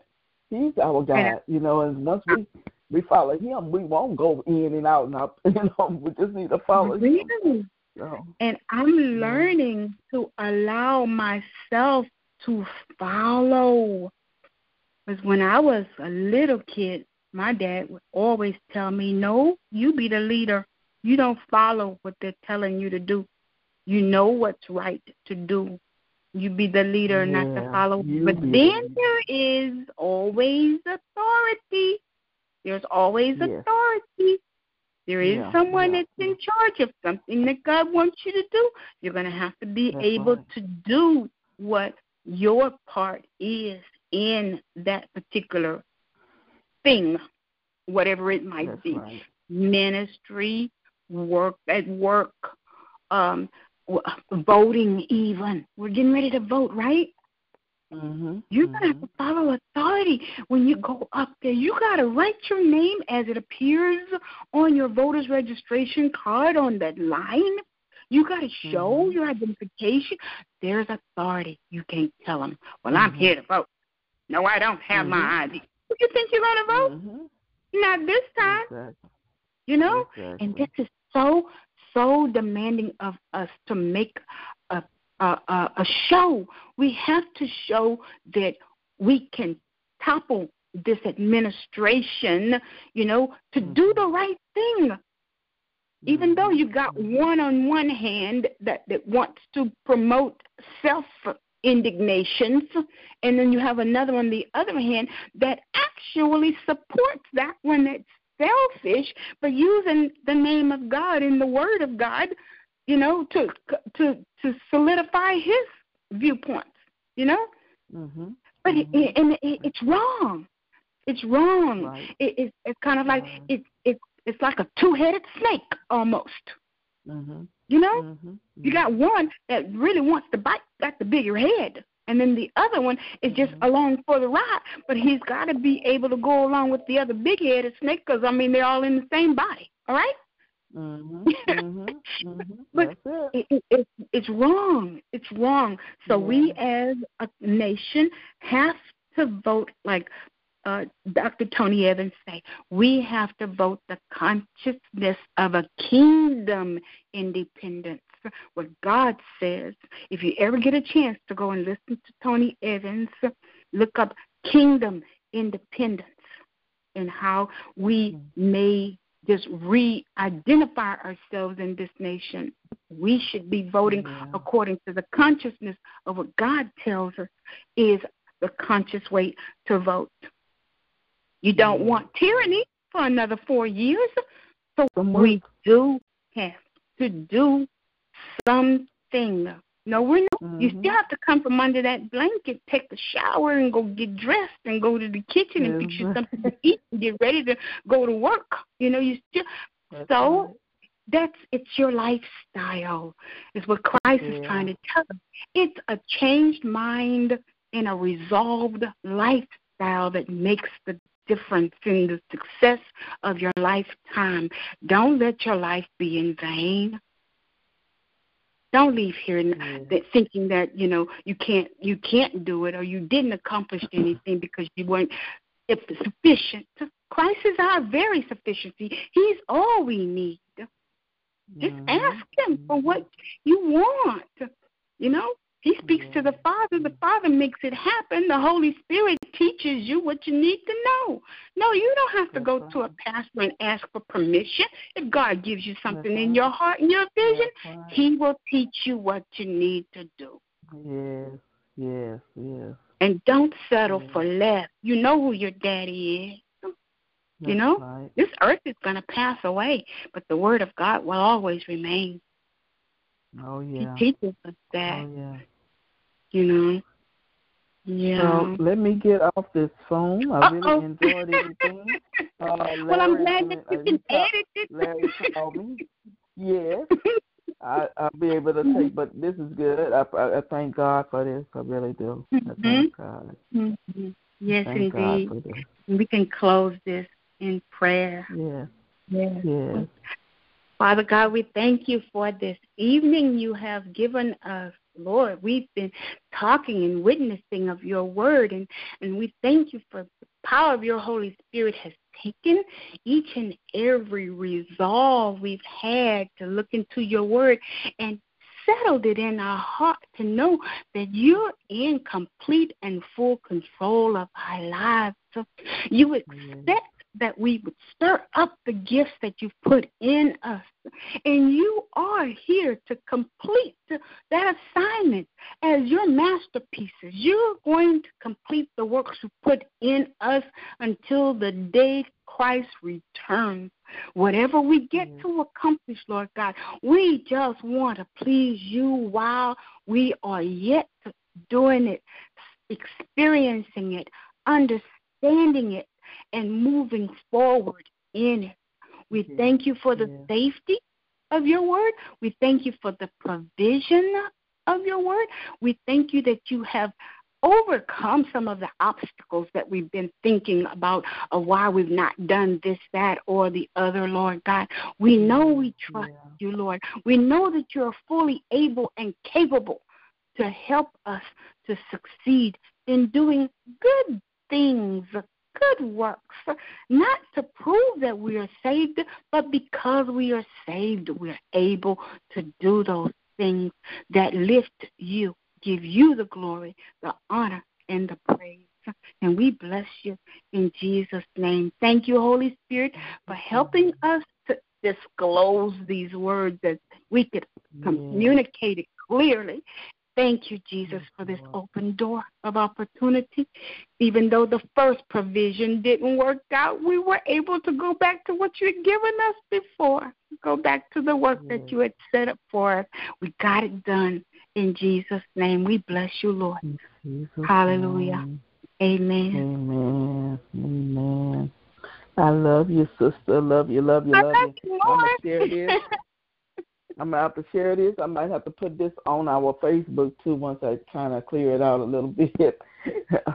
Speaker 1: He's our guide. You know, and once we we follow him, we won't go in and out and up. You know, we just need to follow really? him. So,
Speaker 2: and I'm learning to allow myself to follow. Because when I was a little kid, my dad would always tell me, "No, you be the leader. You don't follow what they're telling you to do. You know what's right to do. You be the leader, yeah, not the follower." But then there is always authority there's always yes. authority. There is yeah, someone yeah. that's in charge of something that God wants you to do. You're going to have to be that's able right. to do what your part is in that particular thing, whatever it might
Speaker 1: that's
Speaker 2: be.
Speaker 1: Right.
Speaker 2: Ministry, work at work, um, voting, even. We're getting ready to vote, right?
Speaker 1: Mm-hmm.
Speaker 2: You're
Speaker 1: gonna
Speaker 2: have to mm-hmm. follow authority when you go up there. You gotta write your name as it appears on your voter's registration card on that line. You gotta show mm-hmm. your identification. There's authority. You can't tell them, "Well, I'm mm-hmm. here to vote." No, I don't have my
Speaker 1: mm-hmm.
Speaker 2: ID. You think you're gonna vote?
Speaker 1: Mm-hmm.
Speaker 2: Not this time.
Speaker 1: Exactly.
Speaker 2: You know,
Speaker 1: exactly.
Speaker 2: and this is so so demanding of us to make a uh, a show. We have to show that we can topple this administration, you know, to do the right thing. Even though you've got one on one hand that, that wants to promote self indignations, and then you have another on the other hand that actually supports that one that's selfish, but using the name of God and the Word of God you know, to to to solidify his viewpoints, you know.
Speaker 1: Mm-hmm.
Speaker 2: But
Speaker 1: mm-hmm.
Speaker 2: It, and it, it's wrong. It's wrong.
Speaker 1: Right.
Speaker 2: It, it, it's kind of like right. it, it it's like a two-headed snake almost.
Speaker 1: Mm-hmm.
Speaker 2: You know,
Speaker 1: mm-hmm.
Speaker 2: you got one that really wants to bite, got the bigger head, and then the other one is just along for the ride. But he's got to be able to go along with the other big-headed snake because I mean they're all in the same body. All right.
Speaker 1: Mm-hmm, mm-hmm, mm-hmm.
Speaker 2: but it. It, it, it's wrong. It's wrong. So yeah. we as a nation have to vote like uh, Dr. Tony Evans say. We have to vote the consciousness of a kingdom independence. What God says. If you ever get a chance to go and listen to Tony Evans, look up kingdom independence and how we mm-hmm. may just re identify ourselves in this nation. We should be voting yeah. according to the consciousness of what God tells us is the conscious way to vote. You don't want tyranny for another four years. So we do have to do something no, we're not. Mm-hmm. You still have to come from under that blanket, take the shower, and go get dressed, and go to the kitchen and fix you something to eat, and get ready to go to work. You know, you still. That's so right. that's it's your lifestyle, is what Christ yeah. is trying to tell us. It's a changed mind and a resolved lifestyle that makes the difference in the success of your lifetime. Don't let your life be in vain. Don't leave here mm. that thinking that you know you can't you can't do it or you didn't accomplish anything because you weren't sufficient. Christ is our very sufficiency. He's all we need. Just mm-hmm. ask Him for what you want. You know, he speaks to the Father. The Father makes it happen. The Holy Spirit teaches you what you need to know. No, you don't have to go to a pastor and ask for permission. If God gives you something in your heart and your vision, He will teach you what you need to do.
Speaker 1: Yes, yes, yes.
Speaker 2: And don't settle yes. for less. You know who your daddy is.
Speaker 1: you
Speaker 2: know,
Speaker 1: right.
Speaker 2: this earth is going to pass away, but the word of God will always remain.
Speaker 1: Oh yeah.
Speaker 2: He teaches us that.
Speaker 1: Oh yeah.
Speaker 2: You know. Yeah.
Speaker 1: So let me get off this phone. I really Uh-oh. enjoyed everything.
Speaker 2: Uh, well, I'm glad that you can edit it.
Speaker 1: Larry called me. Yes. I, I'll be able to take, but this is good. I, I, I thank God for this. I really do. I thank mm-hmm. God.
Speaker 2: Mm-hmm. Yes, thank indeed. We can close this in prayer.
Speaker 1: Yes.
Speaker 2: Yes.
Speaker 1: Yes.
Speaker 2: Father God, we thank you for this evening you have given us. Lord, we've been talking and witnessing of your word, and, and we thank you for the power of your Holy Spirit has taken each and every resolve we've had to look into your word and settled it in our heart to know that you're in complete and full control of our lives. So you expect that we would stir up the gifts that you've put in us. And you are here to complete that assignment as your masterpieces. You're going to complete the works you put in us until the day Christ returns. Whatever we get to accomplish, Lord God, we just want to please you while we are yet doing it, experiencing it, understanding it, and moving forward in it. We mm-hmm. thank you for the yeah. safety of your word. We thank you for the provision of your word. We thank you that you have overcome some of the obstacles that we've been thinking about of why we've not done this, that, or the other, Lord God. We know we trust yeah. you, Lord. We know that you're fully able and capable to help us to succeed in doing good things good works, not to prove that we are saved, but because we are saved, we're able to do those things that lift you, give you the glory, the honor, and the praise. And we bless you in Jesus' name. Thank you, Holy Spirit, for helping us to disclose these words that we could communicate it clearly Thank you, Jesus, for this open door of opportunity. Even though the first provision didn't work out, we were able to go back to what you had given us before. Go back to the work that you had set up for us. We got it done in Jesus' name. We bless you, Lord. Hallelujah.
Speaker 1: Name.
Speaker 2: Amen.
Speaker 1: Amen. Amen. I love you, sister. Love you, love you,
Speaker 2: love,
Speaker 1: love
Speaker 2: you. you. I'm
Speaker 1: gonna share this. I'm gonna have to share this. I might have to put this on our Facebook too once I kind of clear it out a little bit.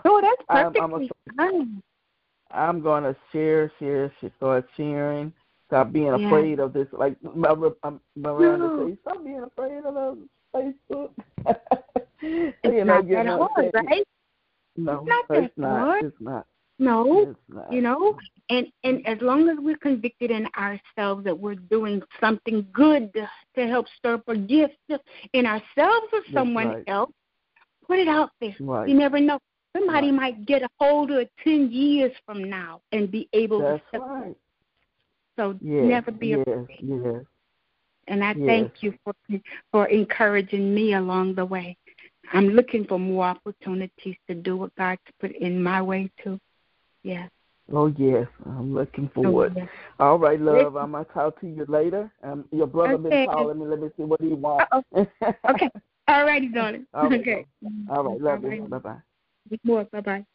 Speaker 2: Oh, that's perfectly I'm, fine.
Speaker 1: I'm gonna share, share, share, start sharing. Stop being yeah. afraid of this. Like um, Miranda no. says, stop being afraid of Facebook.
Speaker 2: it's you know, not that hard, right?
Speaker 1: No,
Speaker 2: it's not.
Speaker 1: It's not. It's not.
Speaker 2: No, uh, you know, and and as long as we're convicted in ourselves that we're doing something good to help stir up a gift in ourselves or someone
Speaker 1: right.
Speaker 2: else, put it out there.
Speaker 1: Right.
Speaker 2: You never know. Somebody
Speaker 1: right.
Speaker 2: might get a hold of it ten years from now and be able
Speaker 1: That's
Speaker 2: to.
Speaker 1: Right.
Speaker 2: So
Speaker 1: yes,
Speaker 2: never be
Speaker 1: yes,
Speaker 2: afraid.
Speaker 1: Yes.
Speaker 2: And I
Speaker 1: yes.
Speaker 2: thank you for for encouraging me along the way. I'm looking for more opportunities to do what God's put in my way too. Yes.
Speaker 1: Oh yes, I'm looking forward. Oh, yes. All right, love. I'm gonna talk to you later. Um, your brother okay. been calling me. Let me see what he wants.
Speaker 2: okay. All righty, darling.
Speaker 1: All right.
Speaker 2: Okay.
Speaker 1: All right. Love All you. Bye bye.
Speaker 2: More. Bye bye.